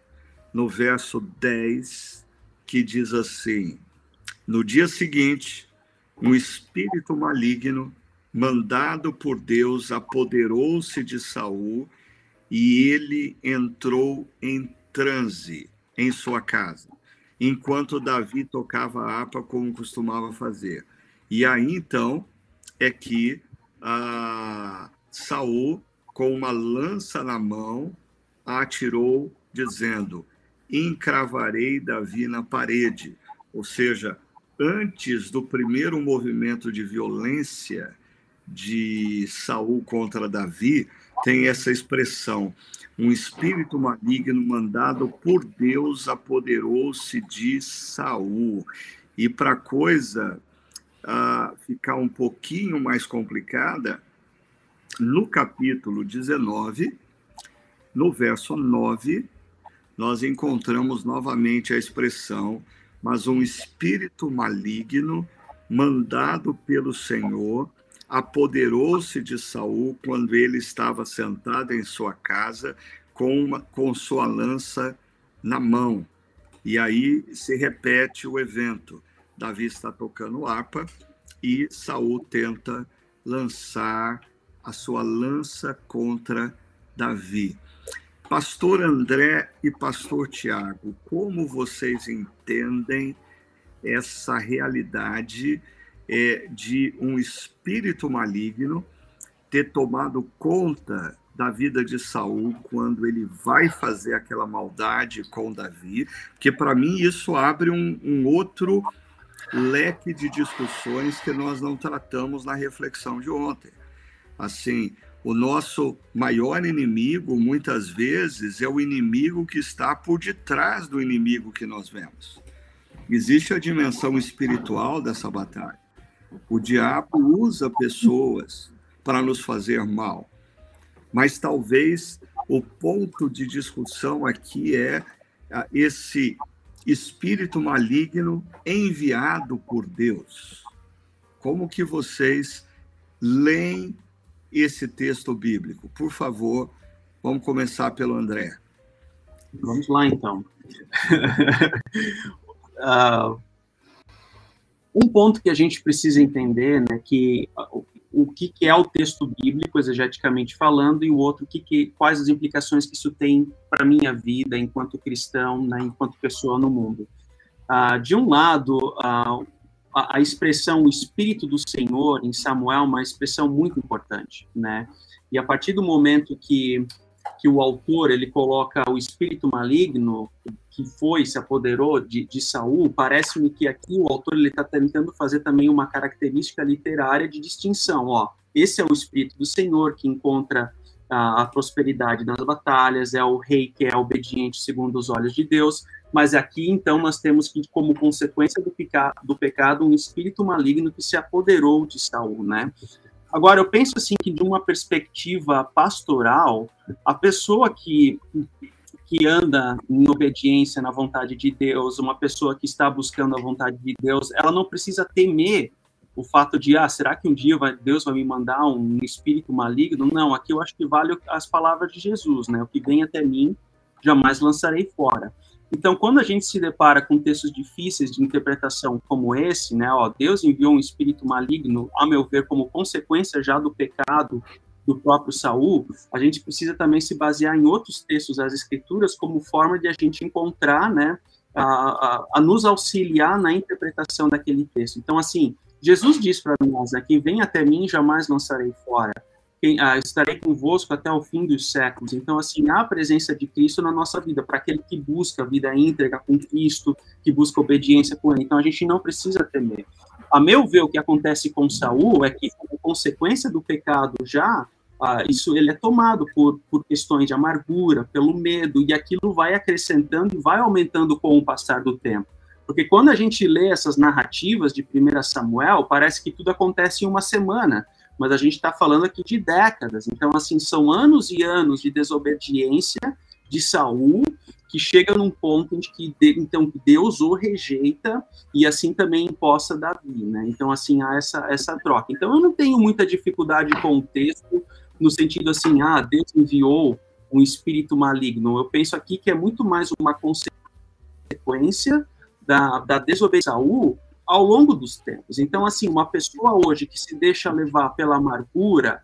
no verso 10, que diz assim: No dia seguinte, um espírito maligno, mandado por Deus, apoderou-se de Saul e ele entrou em transe em sua casa, enquanto Davi tocava a harpa como costumava fazer. E aí então é que a, Saul, com uma lança na mão, atirou, dizendo: Encravarei Davi na parede. Ou seja, antes do primeiro movimento de violência de Saul contra Davi, tem essa expressão: um espírito maligno mandado por Deus apoderou-se de Saul. E para a coisa uh, ficar um pouquinho mais complicada, no capítulo 19, no verso 9, nós encontramos novamente a expressão, mas um espírito maligno, mandado pelo Senhor, apoderou-se de Saul quando ele estava sentado em sua casa com, uma, com sua lança na mão. E aí se repete o evento. Davi está tocando harpa e Saul tenta lançar a sua lança contra Davi. Pastor André e Pastor Tiago, como vocês entendem essa realidade é, de um espírito maligno ter tomado conta da vida de Saul quando ele vai fazer aquela maldade com Davi, que para mim isso abre um, um outro leque de discussões que nós não tratamos na reflexão de ontem. Assim, o nosso maior inimigo, muitas vezes, é o inimigo que está por detrás do inimigo que nós vemos. Existe a dimensão espiritual dessa batalha. O diabo usa pessoas para nos fazer mal. Mas talvez o ponto de discussão aqui é ah, esse espírito maligno enviado por Deus. Como que vocês leem esse texto bíblico? Por favor, vamos começar pelo André. Vamos lá, então. uh, um ponto que a gente precisa entender, né, que o que, que, é o texto bíblico, exegeticamente falando, e o outro, que, que, quais as implicações que isso tem para a minha vida enquanto cristão, né, enquanto pessoa no mundo. Ah, de um lado, ah, a, a, expressão o Espírito do Senhor em Samuel é uma expressão muito importante, né? E a partir do momento que, que o autor ele coloca o espírito maligno que foi, se apoderou de, de Saul, parece-me que aqui o autor ele está tentando fazer também uma característica literária de distinção. Ó, esse é o Espírito do Senhor que encontra a, a prosperidade nas batalhas, é o rei que é obediente segundo os olhos de Deus, mas aqui então nós temos que, como consequência do, peca, do pecado, um espírito maligno que se apoderou de Saul, né? Agora, eu penso assim que de uma perspectiva pastoral, a pessoa que que anda em obediência na vontade de Deus, uma pessoa que está buscando a vontade de Deus, ela não precisa temer o fato de, ah, será que um dia vai, Deus vai me mandar um espírito maligno? Não, aqui eu acho que vale as palavras de Jesus, né? O que vem até mim, jamais lançarei fora. Então, quando a gente se depara com textos difíceis de interpretação como esse, né, ó, Deus enviou um espírito maligno, a meu ver, como consequência já do pecado do próprio Saul, a gente precisa também se basear em outros textos das Escrituras como forma de a gente encontrar, né, a, a, a nos auxiliar na interpretação daquele texto. Então, assim, Jesus diz para nós, né, quem vem até mim jamais lançarei fora. Quem, ah, estarei convosco até o fim dos séculos. Então, assim, há a presença de Cristo na nossa vida, para aquele que busca a vida íntegra com Cristo, que busca obediência com Ele. Então, a gente não precisa temer. A meu ver, o que acontece com Saul é que, como consequência do pecado já, ah, isso ele é tomado por, por questões de amargura, pelo medo, e aquilo vai acrescentando e vai aumentando com o passar do tempo. Porque quando a gente lê essas narrativas de 1 Samuel, parece que tudo acontece em uma semana, mas a gente está falando aqui de décadas. Então, assim, são anos e anos de desobediência de Saul, que chega num ponto em que então Deus o rejeita e assim também imposta Davi, né? Então assim há essa essa troca. Então eu não tenho muita dificuldade com o texto, no sentido assim, ah, Deus enviou um espírito maligno. Eu penso aqui que é muito mais uma consequência da, da desobediência ao longo dos tempos. Então, assim, uma pessoa hoje que se deixa levar pela amargura,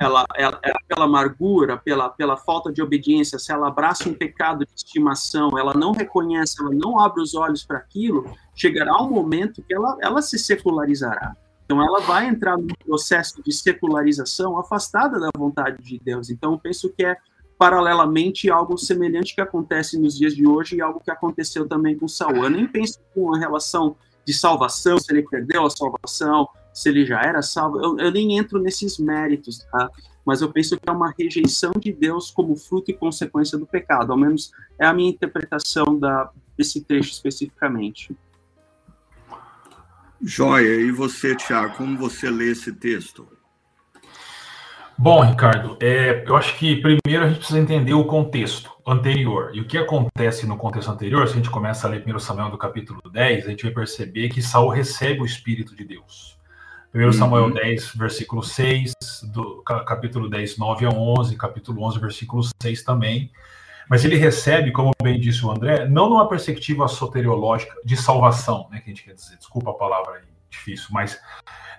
ela, ela, pela amargura, pela, pela falta de obediência, se ela abraça um pecado de estimação, ela não reconhece, ela não abre os olhos para aquilo, chegará um momento que ela, ela se secularizará. Então, ela vai entrar num processo de secularização afastada da vontade de Deus. Então, eu penso que é paralelamente algo semelhante que acontece nos dias de hoje e algo que aconteceu também com Saul. Eu nem penso com a relação de salvação, se ele perdeu a salvação, se ele já era salvo. Eu, eu nem entro nesses méritos, tá? Mas eu penso que é uma rejeição de Deus como fruto e consequência do pecado. Ao menos é a minha interpretação da, desse trecho especificamente. Joia. E você, Tiago, como você lê esse texto? Bom, Ricardo, é, eu acho que primeiro a gente precisa entender o contexto anterior. E o que acontece no contexto anterior, se a gente começa a ler 1 Samuel do capítulo 10, a gente vai perceber que Saul recebe o Espírito de Deus. 1 uhum. Samuel 10, versículo 6, do capítulo 10, 9 a 11, capítulo 11, versículo 6 também. mas ele recebe, como bem disse o André, não numa perspectiva soteriológica de salvação, né, que a gente quer dizer, desculpa a palavra aí, difícil, mas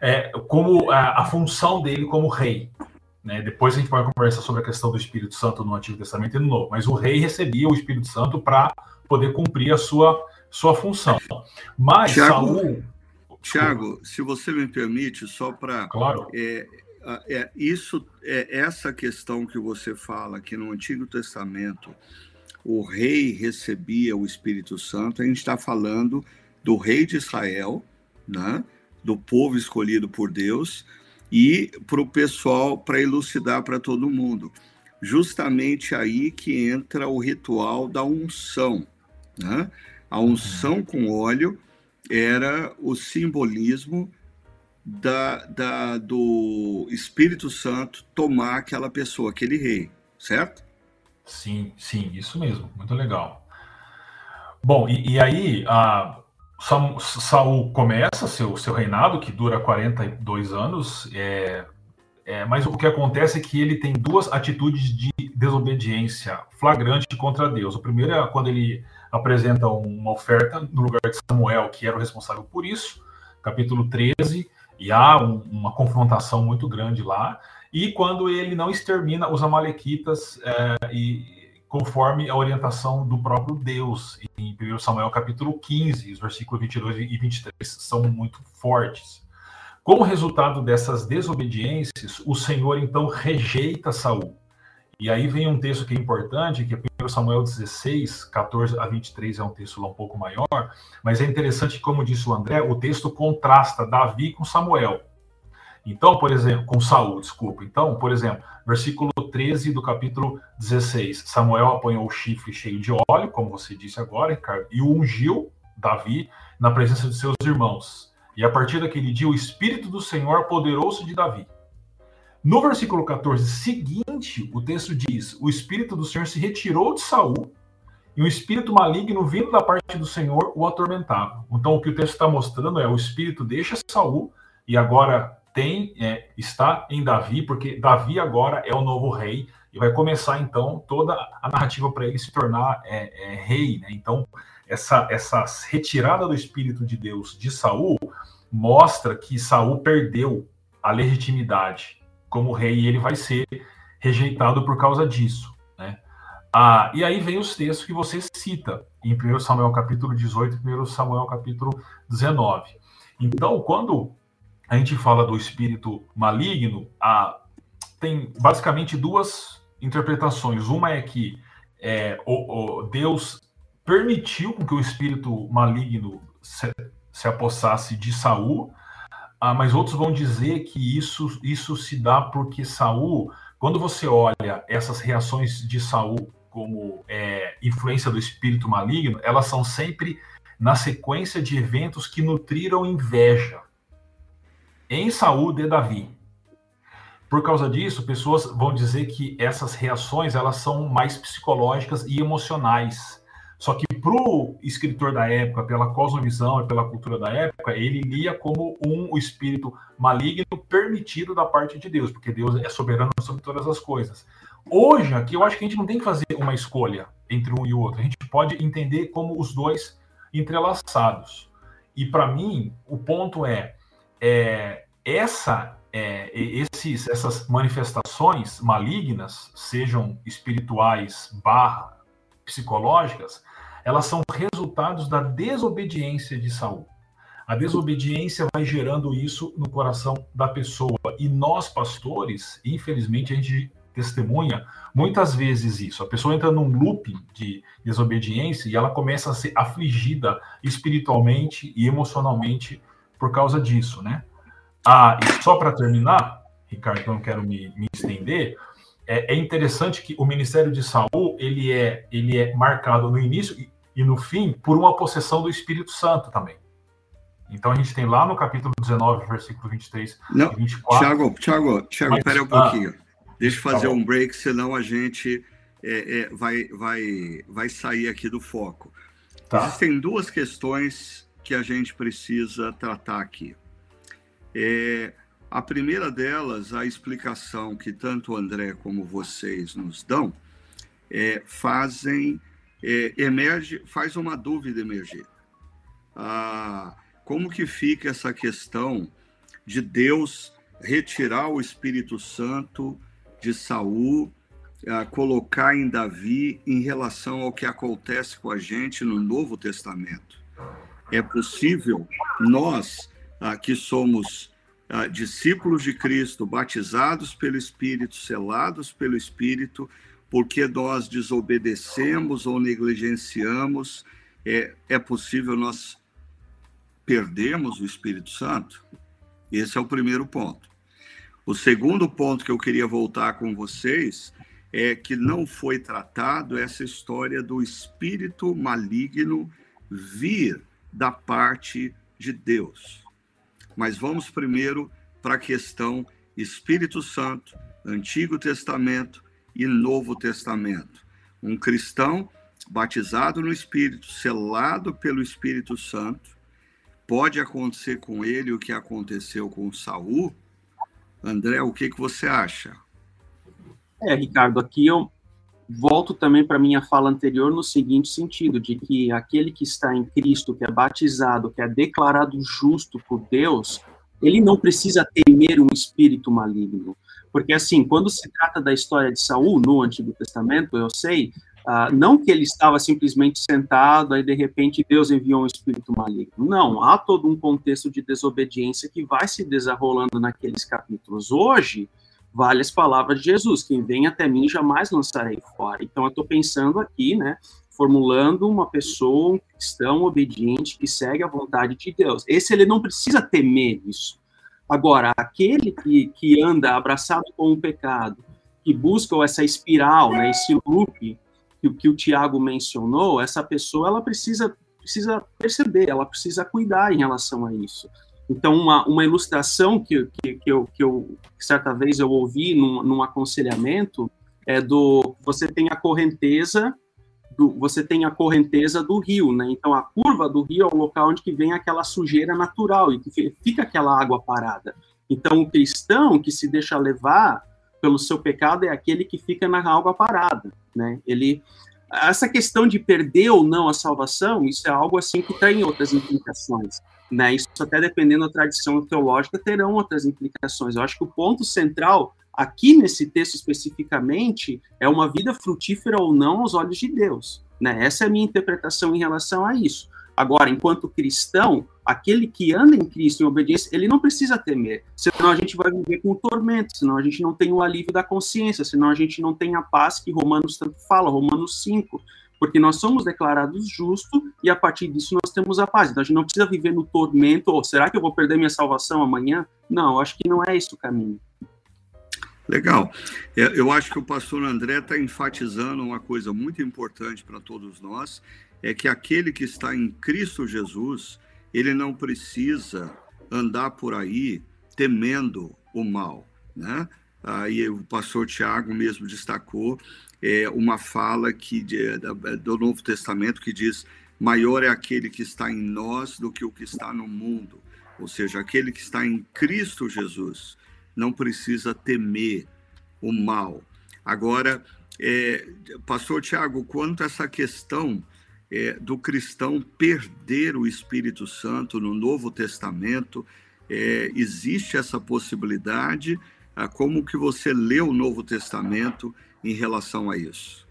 é, como a, a, função dele como rei. Né? Depois a gente vai conversar sobre a questão do Espírito Santo no Antigo Testamento e no Novo, mas o rei recebia o Espírito Santo para poder cumprir a sua, sua função. Mas Tiago, Saul... Tiago, se você me permite, só para... Claro. É, é, isso, é, essa questão que você fala que no Antigo Testamento o rei recebia o Espírito Santo, a gente está falando do rei de Israel, né, do povo escolhido por Deus, e para o pessoal, para elucidar para todo mundo. Justamente aí que entra o ritual da unção. Né? A unção com óleo era o simbolismo da, da, do Espírito Santo tomar aquela pessoa, aquele rei, certo? Sim, sim, isso mesmo, muito legal. Bom, e, e aí Saul começa seu, seu reinado, que dura 42 anos, é, é, mas o que acontece é que ele tem duas atitudes de desobediência flagrante contra Deus. O primeiro é quando ele apresenta uma oferta no lugar de Samuel, que era o responsável por isso, capítulo 13, e há um, uma confrontação muito grande lá. E quando ele não extermina os Amalequitas, é, e conforme a orientação do próprio Deus, em 1 Samuel capítulo 15, os versículos 22 e 23 são muito fortes. Como resultado dessas desobediências, o Senhor então rejeita Saul. E aí vem um texto que é importante, que é 1 Samuel 16, 14 a 23, é um texto lá um pouco maior, mas é interessante, como disse o André, o texto contrasta Davi com Samuel. Então, por exemplo, com Saul, desculpa. Então, por exemplo, versículo 13 do capítulo 16, Samuel apanhou o chifre cheio de óleo, como você disse agora, Ricardo, e o ungiu Davi na presença de seus irmãos. E a partir daquele dia, o Espírito do Senhor apoderou-se de Davi. No versículo 14 seguinte, o texto diz: O espírito do Senhor se retirou de Saul e o espírito maligno vindo da parte do Senhor o atormentava. Então, o que o texto está mostrando é o espírito deixa Saul e agora tem é, está em Davi, porque Davi agora é o novo rei e vai começar então toda a narrativa para ele se tornar é, é, rei. Né? Então, essa, essa retirada do espírito de Deus de Saul mostra que Saul perdeu a legitimidade como rei e ele vai ser rejeitado por causa disso. Né? Ah, e aí vem os textos que você cita em 1 Samuel capítulo 18 e 1 Samuel capítulo 19. Então, quando a gente fala do espírito maligno, ah, tem basicamente duas interpretações. Uma é que é, o, o Deus permitiu que o espírito maligno se, se apossasse de Saul, ah, mas outros vão dizer que isso, isso se dá porque Saul, quando você olha essas reações de Saul como é, influência do espírito maligno, elas são sempre na sequência de eventos que nutriram inveja em Saul de Davi. Por causa disso, pessoas vão dizer que essas reações elas são mais psicológicas e emocionais só que para o escritor da época, pela cosmovisão e pela cultura da época, ele lia como um espírito maligno permitido da parte de Deus, porque Deus é soberano sobre todas as coisas. Hoje, aqui, eu acho que a gente não tem que fazer uma escolha entre um e o outro. A gente pode entender como os dois entrelaçados. E para mim, o ponto é, é essa, é, esses, essas manifestações malignas, sejam espirituais barra psicológicas, elas são resultados da desobediência de Saul. A desobediência vai gerando isso no coração da pessoa. E nós, pastores, infelizmente, a gente testemunha muitas vezes isso. A pessoa entra num loop de desobediência e ela começa a ser afligida espiritualmente e emocionalmente por causa disso, né? Ah, e só para terminar, Ricardo, eu não quero me, me estender, é, é, interessante que o ministério de Saul ele é, ele é marcado no início e, e no fim por uma possessão do Espírito Santo também. Então a gente tem lá no capítulo 19, versículo 23 Não, e 24. Tiago, Tiago, Tiago, espera um pouquinho. Ah, Deixa eu tá fazer tá um break, senão a gente é, é, vai, vai, vai sair aqui do foco. Tá. Existem duas questões que a gente precisa tratar aqui. É, a primeira delas, a explicação que tanto André como vocês nos dão, é, fazem é, emerge, faz uma dúvida emergir. Ah, como que fica essa questão de Deus retirar o Espírito Santo de Saul, ah, colocar em Davi em relação ao que acontece com a gente no Novo Testamento? É possível nós ah, que somos ah, discípulos de Cristo, batizados pelo Espírito, selados pelo Espírito, porque nós desobedecemos ou negligenciamos, é, é possível nós perdermos o Espírito Santo? Esse é o primeiro ponto. O segundo ponto que eu queria voltar com vocês é que não foi tratado essa história do espírito maligno vir da parte de Deus. Mas vamos primeiro para a questão Espírito Santo, Antigo Testamento e Novo Testamento. Um cristão batizado no Espírito, selado pelo Espírito Santo, pode acontecer com ele o que aconteceu com Saul? André, o que, que você acha? É, Ricardo, aqui eu volto também para minha fala anterior no seguinte sentido, de que aquele que está em Cristo, que é batizado, que é declarado justo por Deus, ele não precisa temer um espírito maligno. Porque assim, quando se trata da história de Saul no Antigo Testamento, eu sei, uh, não que ele estava simplesmente sentado aí de repente Deus enviou um espírito maligno. Não, há todo um contexto de desobediência que vai se desenrolando naqueles capítulos. Hoje, vale as palavras de Jesus: quem vem até mim jamais lançarei fora. Então, eu estou pensando aqui, né, formulando uma pessoa, um cristão obediente que segue a vontade de Deus. Esse ele não precisa temer isso. Agora, aquele que, que anda abraçado com o pecado, que busca essa espiral, né, esse loop que, que o Tiago mencionou, essa pessoa ela precisa precisa perceber, ela precisa cuidar em relação a isso. Então, uma, uma ilustração que, que, que, eu, que eu, certa vez eu ouvi num, num aconselhamento é do você tem a correnteza do, você tem a correnteza do rio, né? Então a curva do rio é o local onde que vem aquela sujeira natural e que fica aquela água parada. Então o cristão que se deixa levar pelo seu pecado é aquele que fica na água parada, né? Ele essa questão de perder ou não a salvação, isso é algo assim que tem outras implicações. Né? Isso até dependendo da tradição teológica terão outras implicações. Eu acho que o ponto central aqui nesse texto especificamente é uma vida frutífera ou não aos olhos de Deus. Né? Essa é a minha interpretação em relação a isso. Agora, enquanto cristão, aquele que anda em Cristo em obediência, ele não precisa temer, senão a gente vai viver com tormento, senão a gente não tem o alívio da consciência, senão a gente não tem a paz que Romanos tanto fala, Romanos 5, porque nós somos declarados justos e a partir disso nós temos a paz. Então a gente não precisa viver no tormento, ou será que eu vou perder minha salvação amanhã? Não, acho que não é esse o caminho. Legal. É, eu acho que o pastor André está enfatizando uma coisa muito importante para todos nós, é que aquele que está em Cristo Jesus, ele não precisa andar por aí temendo o mal, né? Aí o pastor Tiago mesmo destacou é, uma fala que de, do Novo Testamento que diz: maior é aquele que está em nós do que o que está no mundo. Ou seja, aquele que está em Cristo Jesus não precisa temer o mal. Agora, é, Pastor Tiago, quanto a essa questão é, do cristão perder o Espírito Santo no Novo Testamento, é, existe essa possibilidade? Ah, como que você lê o Novo Testamento em relação a isso?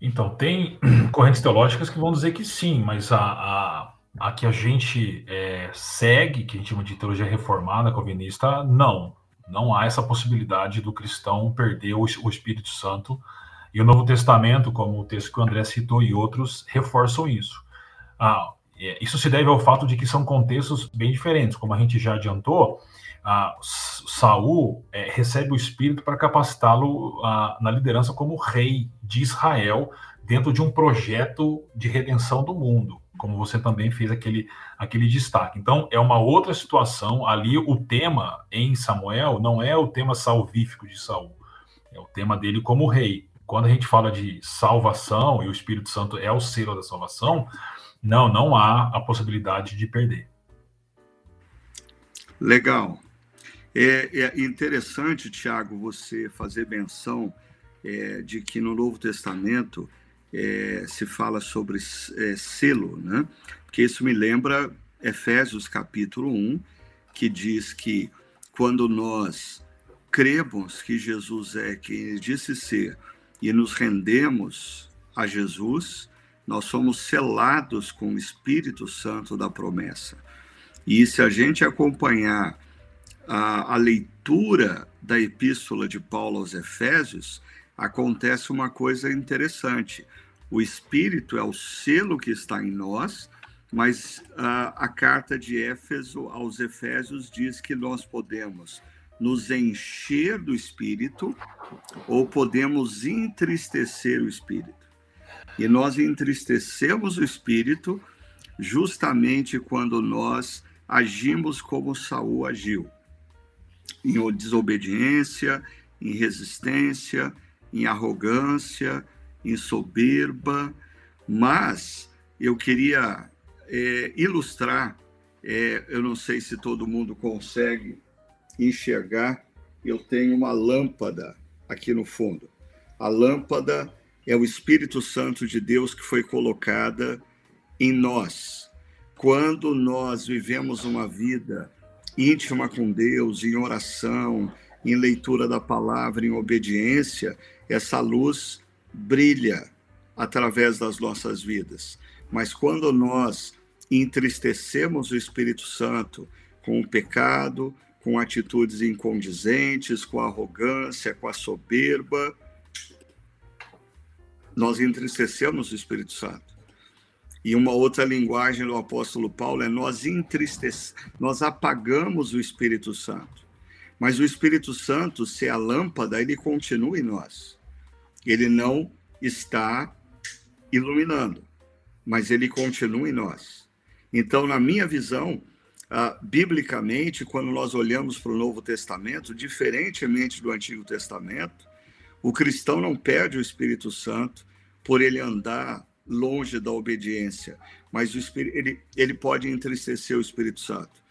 Então, tem correntes teológicas que vão dizer que sim, mas a, a, a que a gente é, segue, que a gente chama de teologia reformada, calvinista, não. Não há essa possibilidade do cristão perder o, o Espírito Santo. E o Novo Testamento, como o texto que o André citou e outros, reforçam isso. Ah, é, isso se deve ao fato de que são contextos bem diferentes. Como a gente já adiantou, ah, Saul é, recebe o Espírito para capacitá-lo ah, na liderança como rei de Israel dentro de um projeto de redenção do mundo como você também fez aquele, aquele destaque. Então, é uma outra situação. Ali, o tema em Samuel não é o tema salvífico de Saul, é o tema dele como rei. Quando a gente fala de salvação e o Espírito Santo é o selo da salvação, não, não há a possibilidade de perder. Legal. É, é interessante, Tiago, você fazer menção é, de que no Novo Testamento é, se fala sobre é, selo, né? Porque isso me lembra Efésios capítulo 1, que diz que quando nós cremos que Jesus é quem disse ser e nos rendemos a Jesus, nós somos selados com o Espírito Santo da promessa. E se a gente acompanhar a, a leitura da epístola de Paulo aos Efésios, acontece uma coisa interessante. O Espírito é o selo que está em nós, mas uh, a carta de Éfeso aos Efésios diz que nós podemos nos encher do Espírito ou podemos entristecer o Espírito. E nós entristecemos o Espírito justamente quando nós agimos como Saul agiu, em desobediência, em resistência, em arrogância, em soberba, mas eu queria é, ilustrar, é, eu não sei se todo mundo consegue enxergar, eu tenho uma lâmpada aqui no fundo. A lâmpada é o Espírito Santo de Deus que foi colocada em nós. Quando nós vivemos uma vida íntima com Deus, em oração, em leitura da palavra, em obediência, essa luz brilha através das nossas vidas. Mas quando nós entristecemos o Espírito Santo com o pecado, com atitudes incondizentes, com arrogância, com a soberba, nós entristecemos o Espírito Santo. E uma outra linguagem do apóstolo Paulo é nós entristecemos, nós apagamos o Espírito Santo. Mas o Espírito Santo, se é a lâmpada, ele continua em nós. Ele não está iluminando, mas ele continua em nós. Então, na minha visão, ah, biblicamente, quando nós olhamos para o Novo Testamento, diferentemente do Antigo Testamento, o cristão não perde o Espírito Santo por ele andar longe da obediência, mas o Espírito, ele, ele pode entristecer o Espírito Santo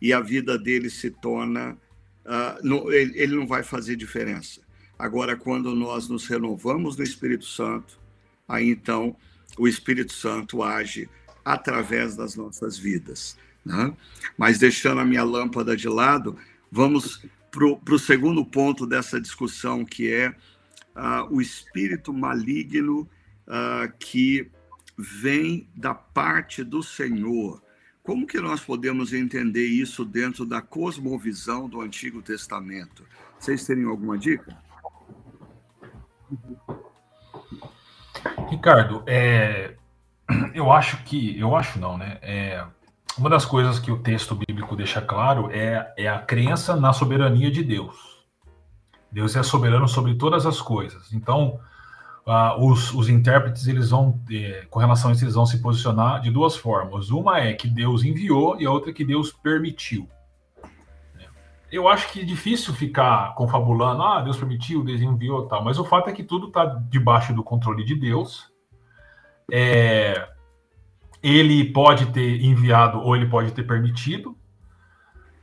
e a vida dele se torna. Uh, ele, ele não vai fazer diferença. Agora, quando nós nos renovamos no Espírito Santo, aí então o Espírito Santo age através das nossas vidas. Né? Mas deixando a minha lâmpada de lado, vamos para o segundo ponto dessa discussão, que é uh, o espírito maligno uh, que vem da parte do Senhor. Como que nós podemos entender isso dentro da cosmovisão do Antigo Testamento? Vocês teriam alguma dica? Ricardo, é, eu acho que, eu acho não, né? É, uma das coisas que o texto bíblico deixa claro é, é a crença na soberania de Deus. Deus é soberano sobre todas as coisas. Então, uh, os, os, intérpretes, eles vão, eh, com relação a isso, eles vão se posicionar de duas formas. Uma é que Deus enviou e a outra é que Deus permitiu. Eu acho que é difícil ficar confabulando, ah, Deus permitiu, Deus enviou tal, mas o fato é que tudo está debaixo do controle de Deus. É, ele pode ter enviado ou ele pode ter permitido.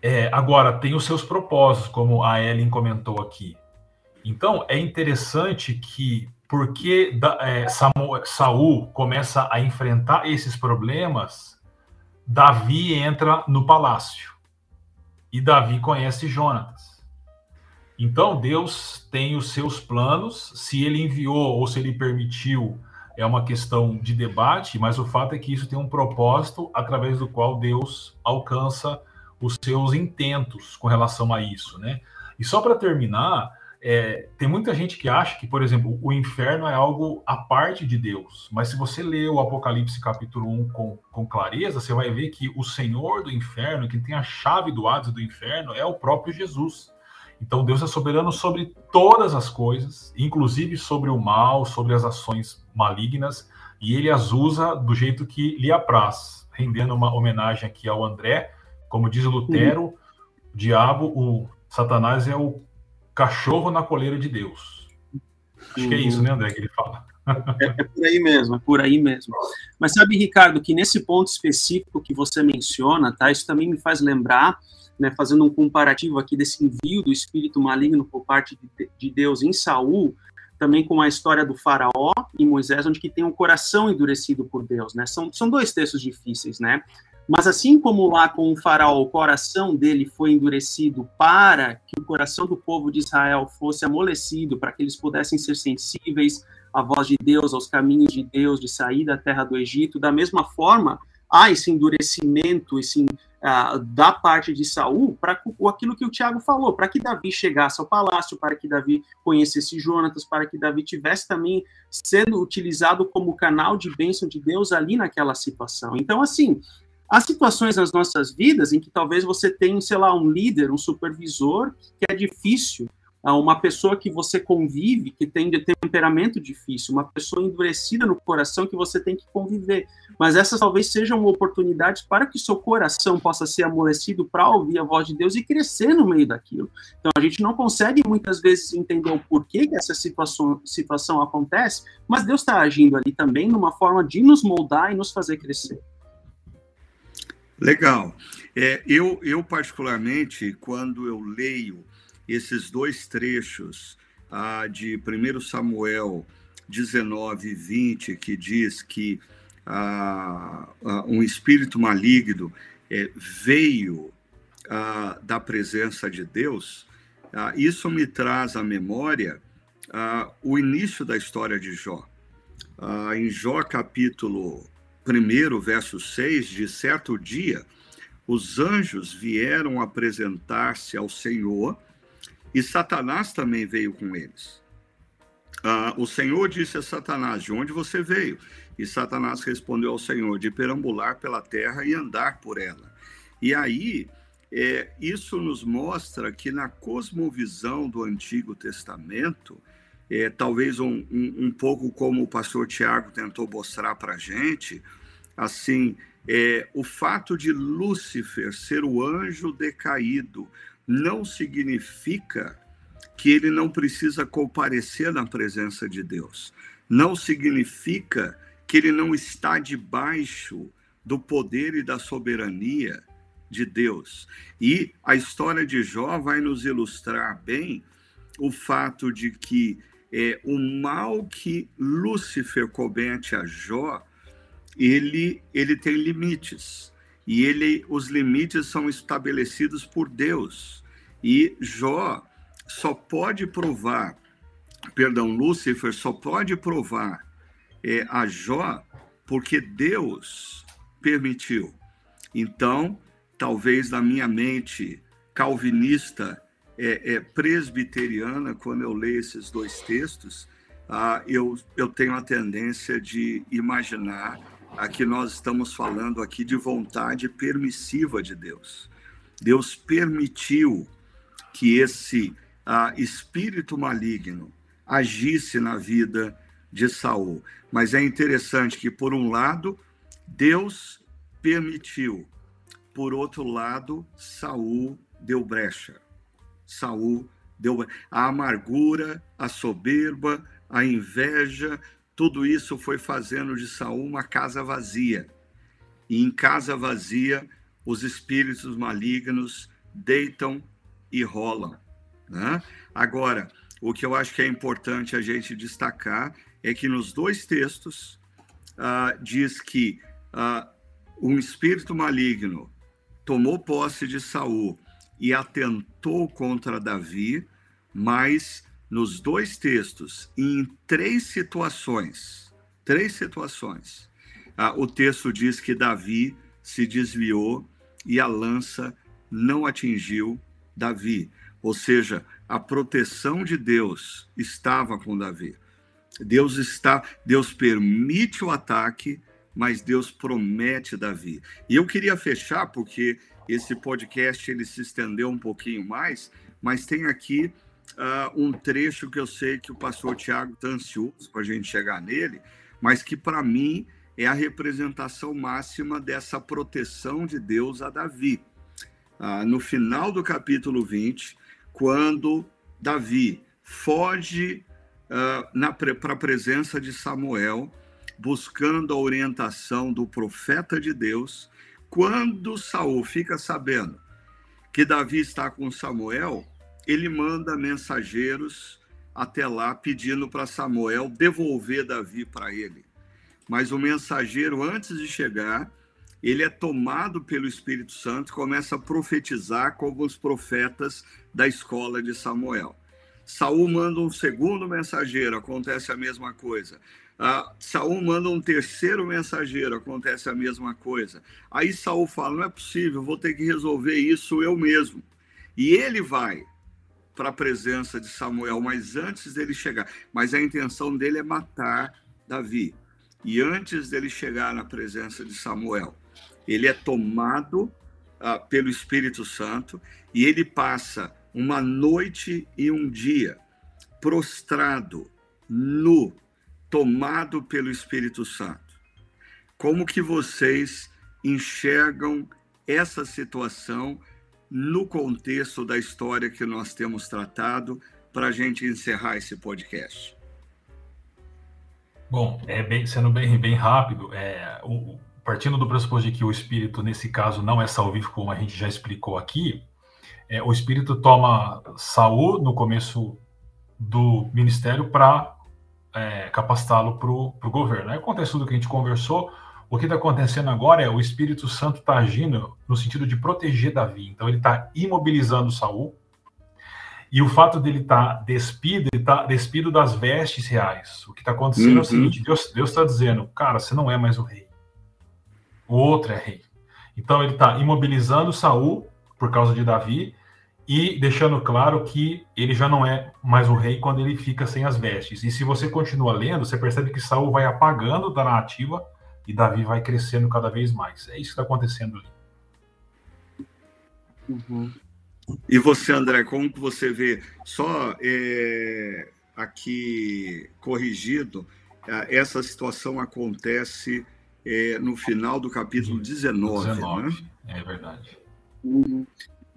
É, agora, tem os seus propósitos, como a Ellen comentou aqui. Então, é interessante que, porque é, Saul começa a enfrentar esses problemas, Davi entra no palácio. E Davi conhece Jonatas. Então, Deus tem os seus planos, se ele enviou ou se ele permitiu é uma questão de debate, mas o fato é que isso tem um propósito através do qual Deus alcança os seus intentos com relação a isso, né? E só para terminar, é, tem muita gente que acha que, por exemplo, o inferno é algo à parte de Deus, mas se você ler o Apocalipse capítulo 1 com, com clareza, você vai ver que o Senhor do inferno, que tem a chave do Hades do inferno, é o próprio Jesus. Então Deus é soberano sobre todas as coisas, inclusive sobre o mal, sobre as ações malignas, e ele as usa do jeito que lhe apraz, rendendo uma homenagem aqui ao André, como diz Lutero, uhum. o diabo, o Satanás é o cachorro na coleira de Deus. Acho uhum. que é isso, né, André, que ele fala. É, é, por aí mesmo, é por aí mesmo. Mas sabe, Ricardo, que nesse ponto específico que você menciona, tá? Isso também me faz lembrar né, fazendo um comparativo aqui desse envio do espírito maligno por parte de, de Deus em Saul, também com a história do faraó e Moisés, onde que tem um coração endurecido por Deus, né? São, são dois textos difíceis, né? Mas assim como lá com o faraó, o coração dele foi endurecido para que o coração do povo de Israel fosse amolecido, para que eles pudessem ser sensíveis à voz de Deus, aos caminhos de Deus, de sair da terra do Egito, da mesma forma, há esse endurecimento, esse, uh, da parte de Saul, para aquilo que o Tiago falou, para que Davi chegasse ao palácio, para que Davi conhecesse Jonatas, para que Davi tivesse também sendo utilizado como canal de bênção de Deus ali naquela situação. Então, assim, Há situações nas nossas vidas em que talvez você tenha, sei lá, um líder, um supervisor, que é difícil, uma pessoa que você convive, que tem de temperamento difícil, uma pessoa endurecida no coração que você tem que conviver. Mas essas talvez sejam oportunidades para que seu coração possa ser amolecido para ouvir a voz de Deus e crescer no meio daquilo. Então a gente não consegue muitas vezes entender o porquê que essa situação, situação acontece, mas Deus está agindo ali também numa forma de nos moldar e nos fazer crescer. Legal. É, eu, eu, particularmente, quando eu leio esses dois trechos ah, de 1 Samuel 19 e 20, que diz que ah, um espírito maligno é, veio ah, da presença de Deus, isso me traz à memória o início da história de Jó. em Jó, capítulo 1, verso 6, de certo dia, os anjos vieram apresentar-se ao Senhor e Satanás também veio com eles. Ah, o Senhor disse a Satanás: De onde você veio? E Satanás respondeu ao Senhor: De perambular pela terra e andar por ela. E aí, é, isso nos mostra que na cosmovisão do Antigo Testamento, é, talvez um, um, um, pouco como o pastor Tiago tentou mostrar para a gente, assim, é, o fato de Lúcifer ser o anjo decaído não significa que ele não precisa comparecer na presença de Deus. Não significa que ele não está debaixo do poder e da soberania de Deus. E a história de Jó vai nos ilustrar bem o fato de que é, o mal que Lúcifer comete a Jó ele, ele tem limites. E ele, os limites são estabelecidos por Deus. E Jó só pode provar, perdão, Lúcifer só pode provar é, a Jó porque Deus permitiu. Então, talvez na minha mente calvinista, é, é, presbiteriana, quando eu leio esses dois textos, ah, eu, eu tenho a tendência de imaginar Aqui nós estamos falando aqui de vontade permissiva de Deus. Deus permitiu que esse uh, espírito maligno agisse na vida de Saul. Mas é interessante que, por um lado, Deus permitiu, por outro lado, Saul deu brecha. Saul deu a amargura, a soberba, a inveja, tudo isso foi fazendo de Saul uma casa vazia. E em casa vazia, os espíritos malignos deitam e rolam. Né? Agora, o que eu acho que é importante a gente destacar é que nos dois textos uh, diz que uh, um espírito maligno tomou posse de Saul e atentou contra Davi, mas nos dois textos, em três situações, três situações, ah, o texto diz que Davi se desviou e a lança não atingiu Davi. Ou seja, a proteção de Deus estava com Davi. Deus está, Deus permite o ataque, mas Deus promete Davi. E eu queria fechar porque esse podcast ele se estendeu um pouquinho mais, mas tem aqui uh, um trecho que eu sei que o pastor Tiago está ansioso para a gente chegar nele, mas que para mim é a representação máxima dessa proteção de Deus a Davi. Uh, no final do capítulo 20, quando Davi foge uh, para a presença de Samuel, buscando a orientação do profeta de Deus, quando Saul fica sabendo que Davi está com Samuel, ele manda mensageiros até lá pedindo para Samuel devolver Davi para ele. Mas o mensageiro, antes de chegar, ele é tomado pelo Espírito Santo e começa a profetizar como os profetas da escola de Samuel. Saul manda um segundo mensageiro, acontece a mesma coisa. Ah, Saul manda um terceiro mensageiro, acontece a mesma coisa. Aí Saul fala: não é possível, vou ter que resolver isso eu mesmo. E ele vai para a presença de Samuel, mas antes dele chegar, mas a intenção dele é matar Davi. E antes dele chegar na presença de Samuel, ele é tomado ah, pelo Espírito Santo e ele passa uma noite e um dia prostrado, nu, tomado pelo Espírito Santo. Como que vocês enxergam essa situação no contexto da história que nós temos tratado para a gente encerrar esse podcast? Bom, é bem, sendo bem, bem rápido, é, o, partindo do pressuposto de que o espírito, nesse caso, não é salvífico, como a gente já explicou aqui, é, o espírito toma Saul no começo do ministério para é, capacitá-lo para o governo. Aí acontece tudo que a gente conversou. O que está acontecendo agora é o Espírito Santo está agindo no sentido de proteger Davi. Então ele está imobilizando Saul. E o fato dele estar tá despido, ele está despido das vestes reais. O que está acontecendo uhum. é o uhum. seguinte: Deus está dizendo, cara, você não é mais o rei. O outro é rei. Então ele está imobilizando Saul por causa de Davi e deixando claro que ele já não é mais o rei quando ele fica sem as vestes. E se você continua lendo, você percebe que Saul vai apagando da narrativa e Davi vai crescendo cada vez mais. É isso que está acontecendo ali. Uhum. E você, André, como que você vê? Só é, aqui corrigido, é, essa situação acontece é, no final do capítulo 19. 19 né? É verdade. Uhum.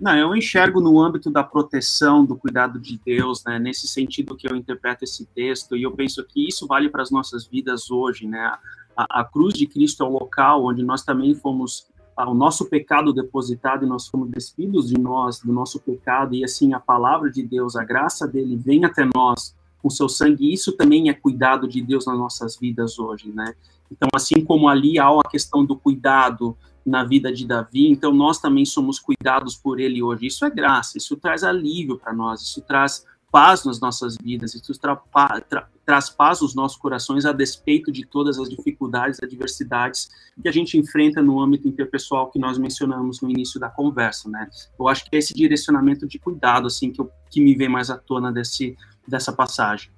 Não, eu enxergo no âmbito da proteção, do cuidado de Deus, né, nesse sentido que eu interpreto esse texto, e eu penso que isso vale para as nossas vidas hoje, né? A, a cruz de Cristo é o local onde nós também fomos o nosso pecado depositado e nós fomos despidos de nós, do nosso pecado, e assim a palavra de Deus, a graça dele vem até nós com seu sangue, e isso também é cuidado de Deus nas nossas vidas hoje, né? Então, assim como ali há a questão do cuidado na vida de Davi, então nós também somos cuidados por ele hoje. Isso é graça, isso traz alívio para nós, isso traz paz nas nossas vidas, isso tra tra traz paz nos nossos corações a despeito de todas as dificuldades, adversidades que a gente enfrenta no âmbito interpessoal que nós mencionamos no início da conversa, né? Eu acho que é esse direcionamento de cuidado, assim, que, eu, que me vem mais à tona desse, dessa passagem.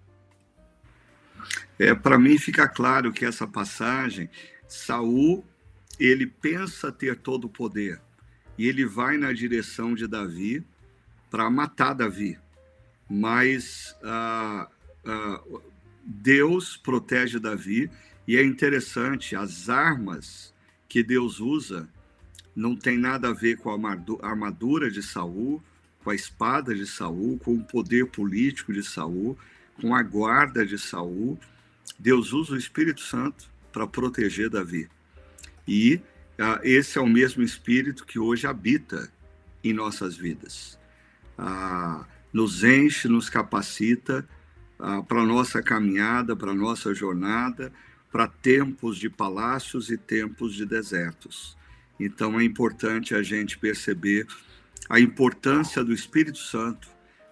É, para mim fica claro que essa passagem, Saul, ele pensa ter todo o poder e ele vai na direção de Davi para matar Davi, mas ah, ah, Deus protege Davi e é interessante, as armas que Deus usa não tem nada a ver com a armadura de Saul, com a espada de Saul, com o poder político de Saul, com a guarda de Saul. Deus usa o Espírito Santo para proteger Davi. E ah, esse é o mesmo Espírito que hoje habita em nossas vidas. Ah, nos enche, nos capacita para nossa caminhada, para nossa jornada, para tempos de palácios e tempos de desertos. Então é importante a gente perceber a importância do Espírito Santo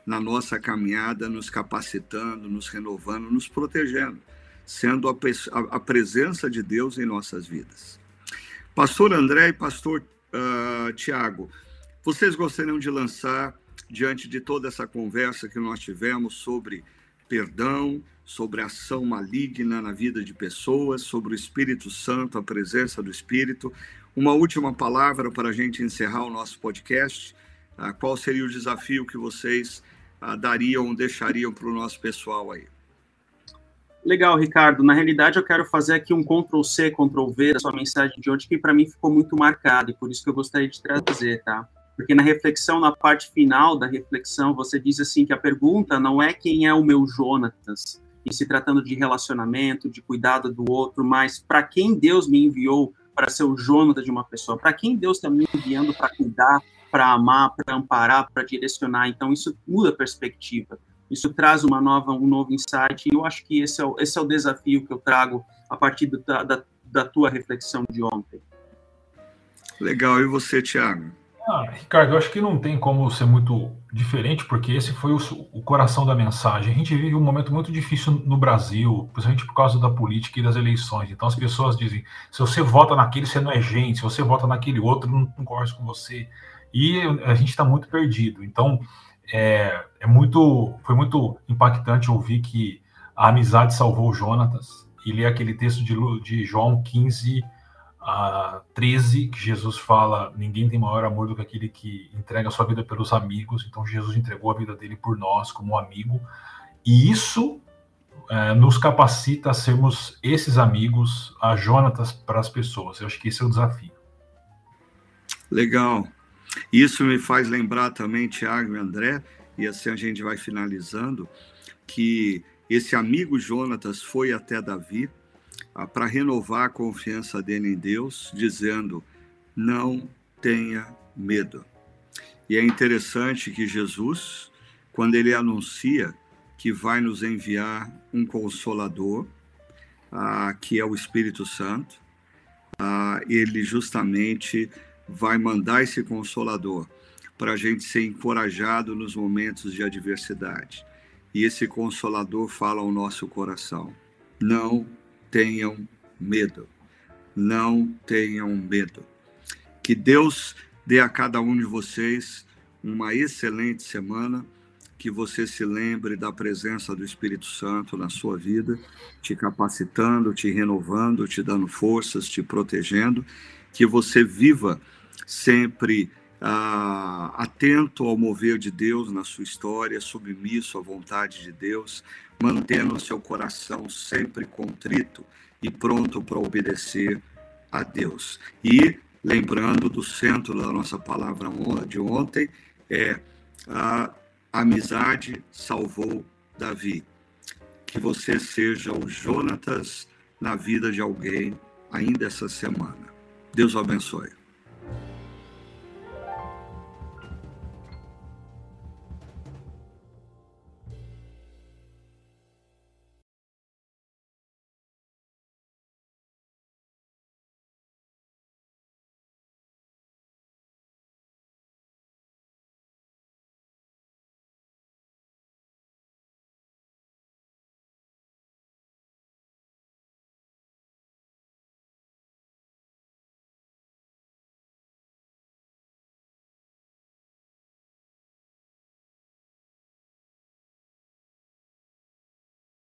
na nossa caminhada, nos capacitando, nos renovando, nos protegendo, sendo a, a, presença de Deus em nossas vidas. Pastor André e pastor uh, Tiago, vocês gostariam de lançar, diante de toda essa conversa que nós tivemos sobre perdão, sobre ação maligna na vida de pessoas, sobre o Espírito Santo, a presença do Espírito, uma última palavra para a gente encerrar o nosso podcast. Uh, qual seria o desafio que vocês uh, dariam, deixariam para o nosso pessoal aí? Legal, Ricardo. Na realidade, eu quero fazer aqui um Ctrl C, Ctrl V da sua mensagem de hoje, que para mim ficou muito marcado e por isso que eu gostaria de trazer, tá? Porque na reflexão, na parte final da reflexão, você diz assim que a pergunta não é quem é o meu Jonatas, em se tratando de relacionamento, de cuidado do outro, mas para quem Deus me enviou para ser o Jonatas de uma pessoa, para quem Deus está me enviando para cuidar, para amar, para amparar, para direcionar. Então, isso muda a perspectiva. isso traz uma nova, um novo insight, e eu acho que esse é o, esse é o desafio que eu trago a partir da, da, da tua reflexão de ontem. Legal, e você, Tiago? Ah, Ricardo, eu acho que não tem como ser muito diferente, porque esse foi o, o, coração da mensagem. A gente vive um momento muito difícil no Brasil, principalmente por causa da política e das eleições. Então as pessoas dizem: se você vota naquele, você não é gente, se você vota naquele outro, não concordo com você. E a gente está muito perdido. Então é, é, muito, foi muito impactante ouvir que a amizade salvou Jonatas e ler aquele texto de, de João 15 a 13, que Jesus fala: ninguém tem maior amor do que aquele que entrega a sua vida pelos amigos. Então, Jesus entregou a vida dele por nós, como amigo, e isso é, nos capacita a sermos esses amigos, a Jonatas para as pessoas. Eu acho que esse é o desafio. Legal. Isso me faz lembrar também, Tiago e André, e assim a gente vai finalizando, que esse amigo Jonatas foi até Davi para renovar a confiança dele em Deus, dizendo: não tenha medo. E é interessante que Jesus, quando ele anuncia que vai nos enviar um consolador, ah, que é o Espírito Santo, ah, ele justamente vai mandar esse consolador para a gente ser encorajado nos momentos de adversidade. E esse consolador fala ao nosso coração: não tenham medo. Não tenham medo. Que Deus dê a cada um de vocês uma excelente semana, que você se lembre da presença do Espírito Santo na sua vida, te capacitando, te renovando, te dando forças, te protegendo, que você viva sempre ah, atento ao mover de Deus na sua história, submisso à vontade de Deus, mantendo seu coração sempre contrito e pronto para obedecer a Deus. E lembrando do centro da nossa palavra de ontem, é a amizade salvou Davi. Que você seja o Jonatas na vida de alguém ainda essa semana. Deus o abençoe.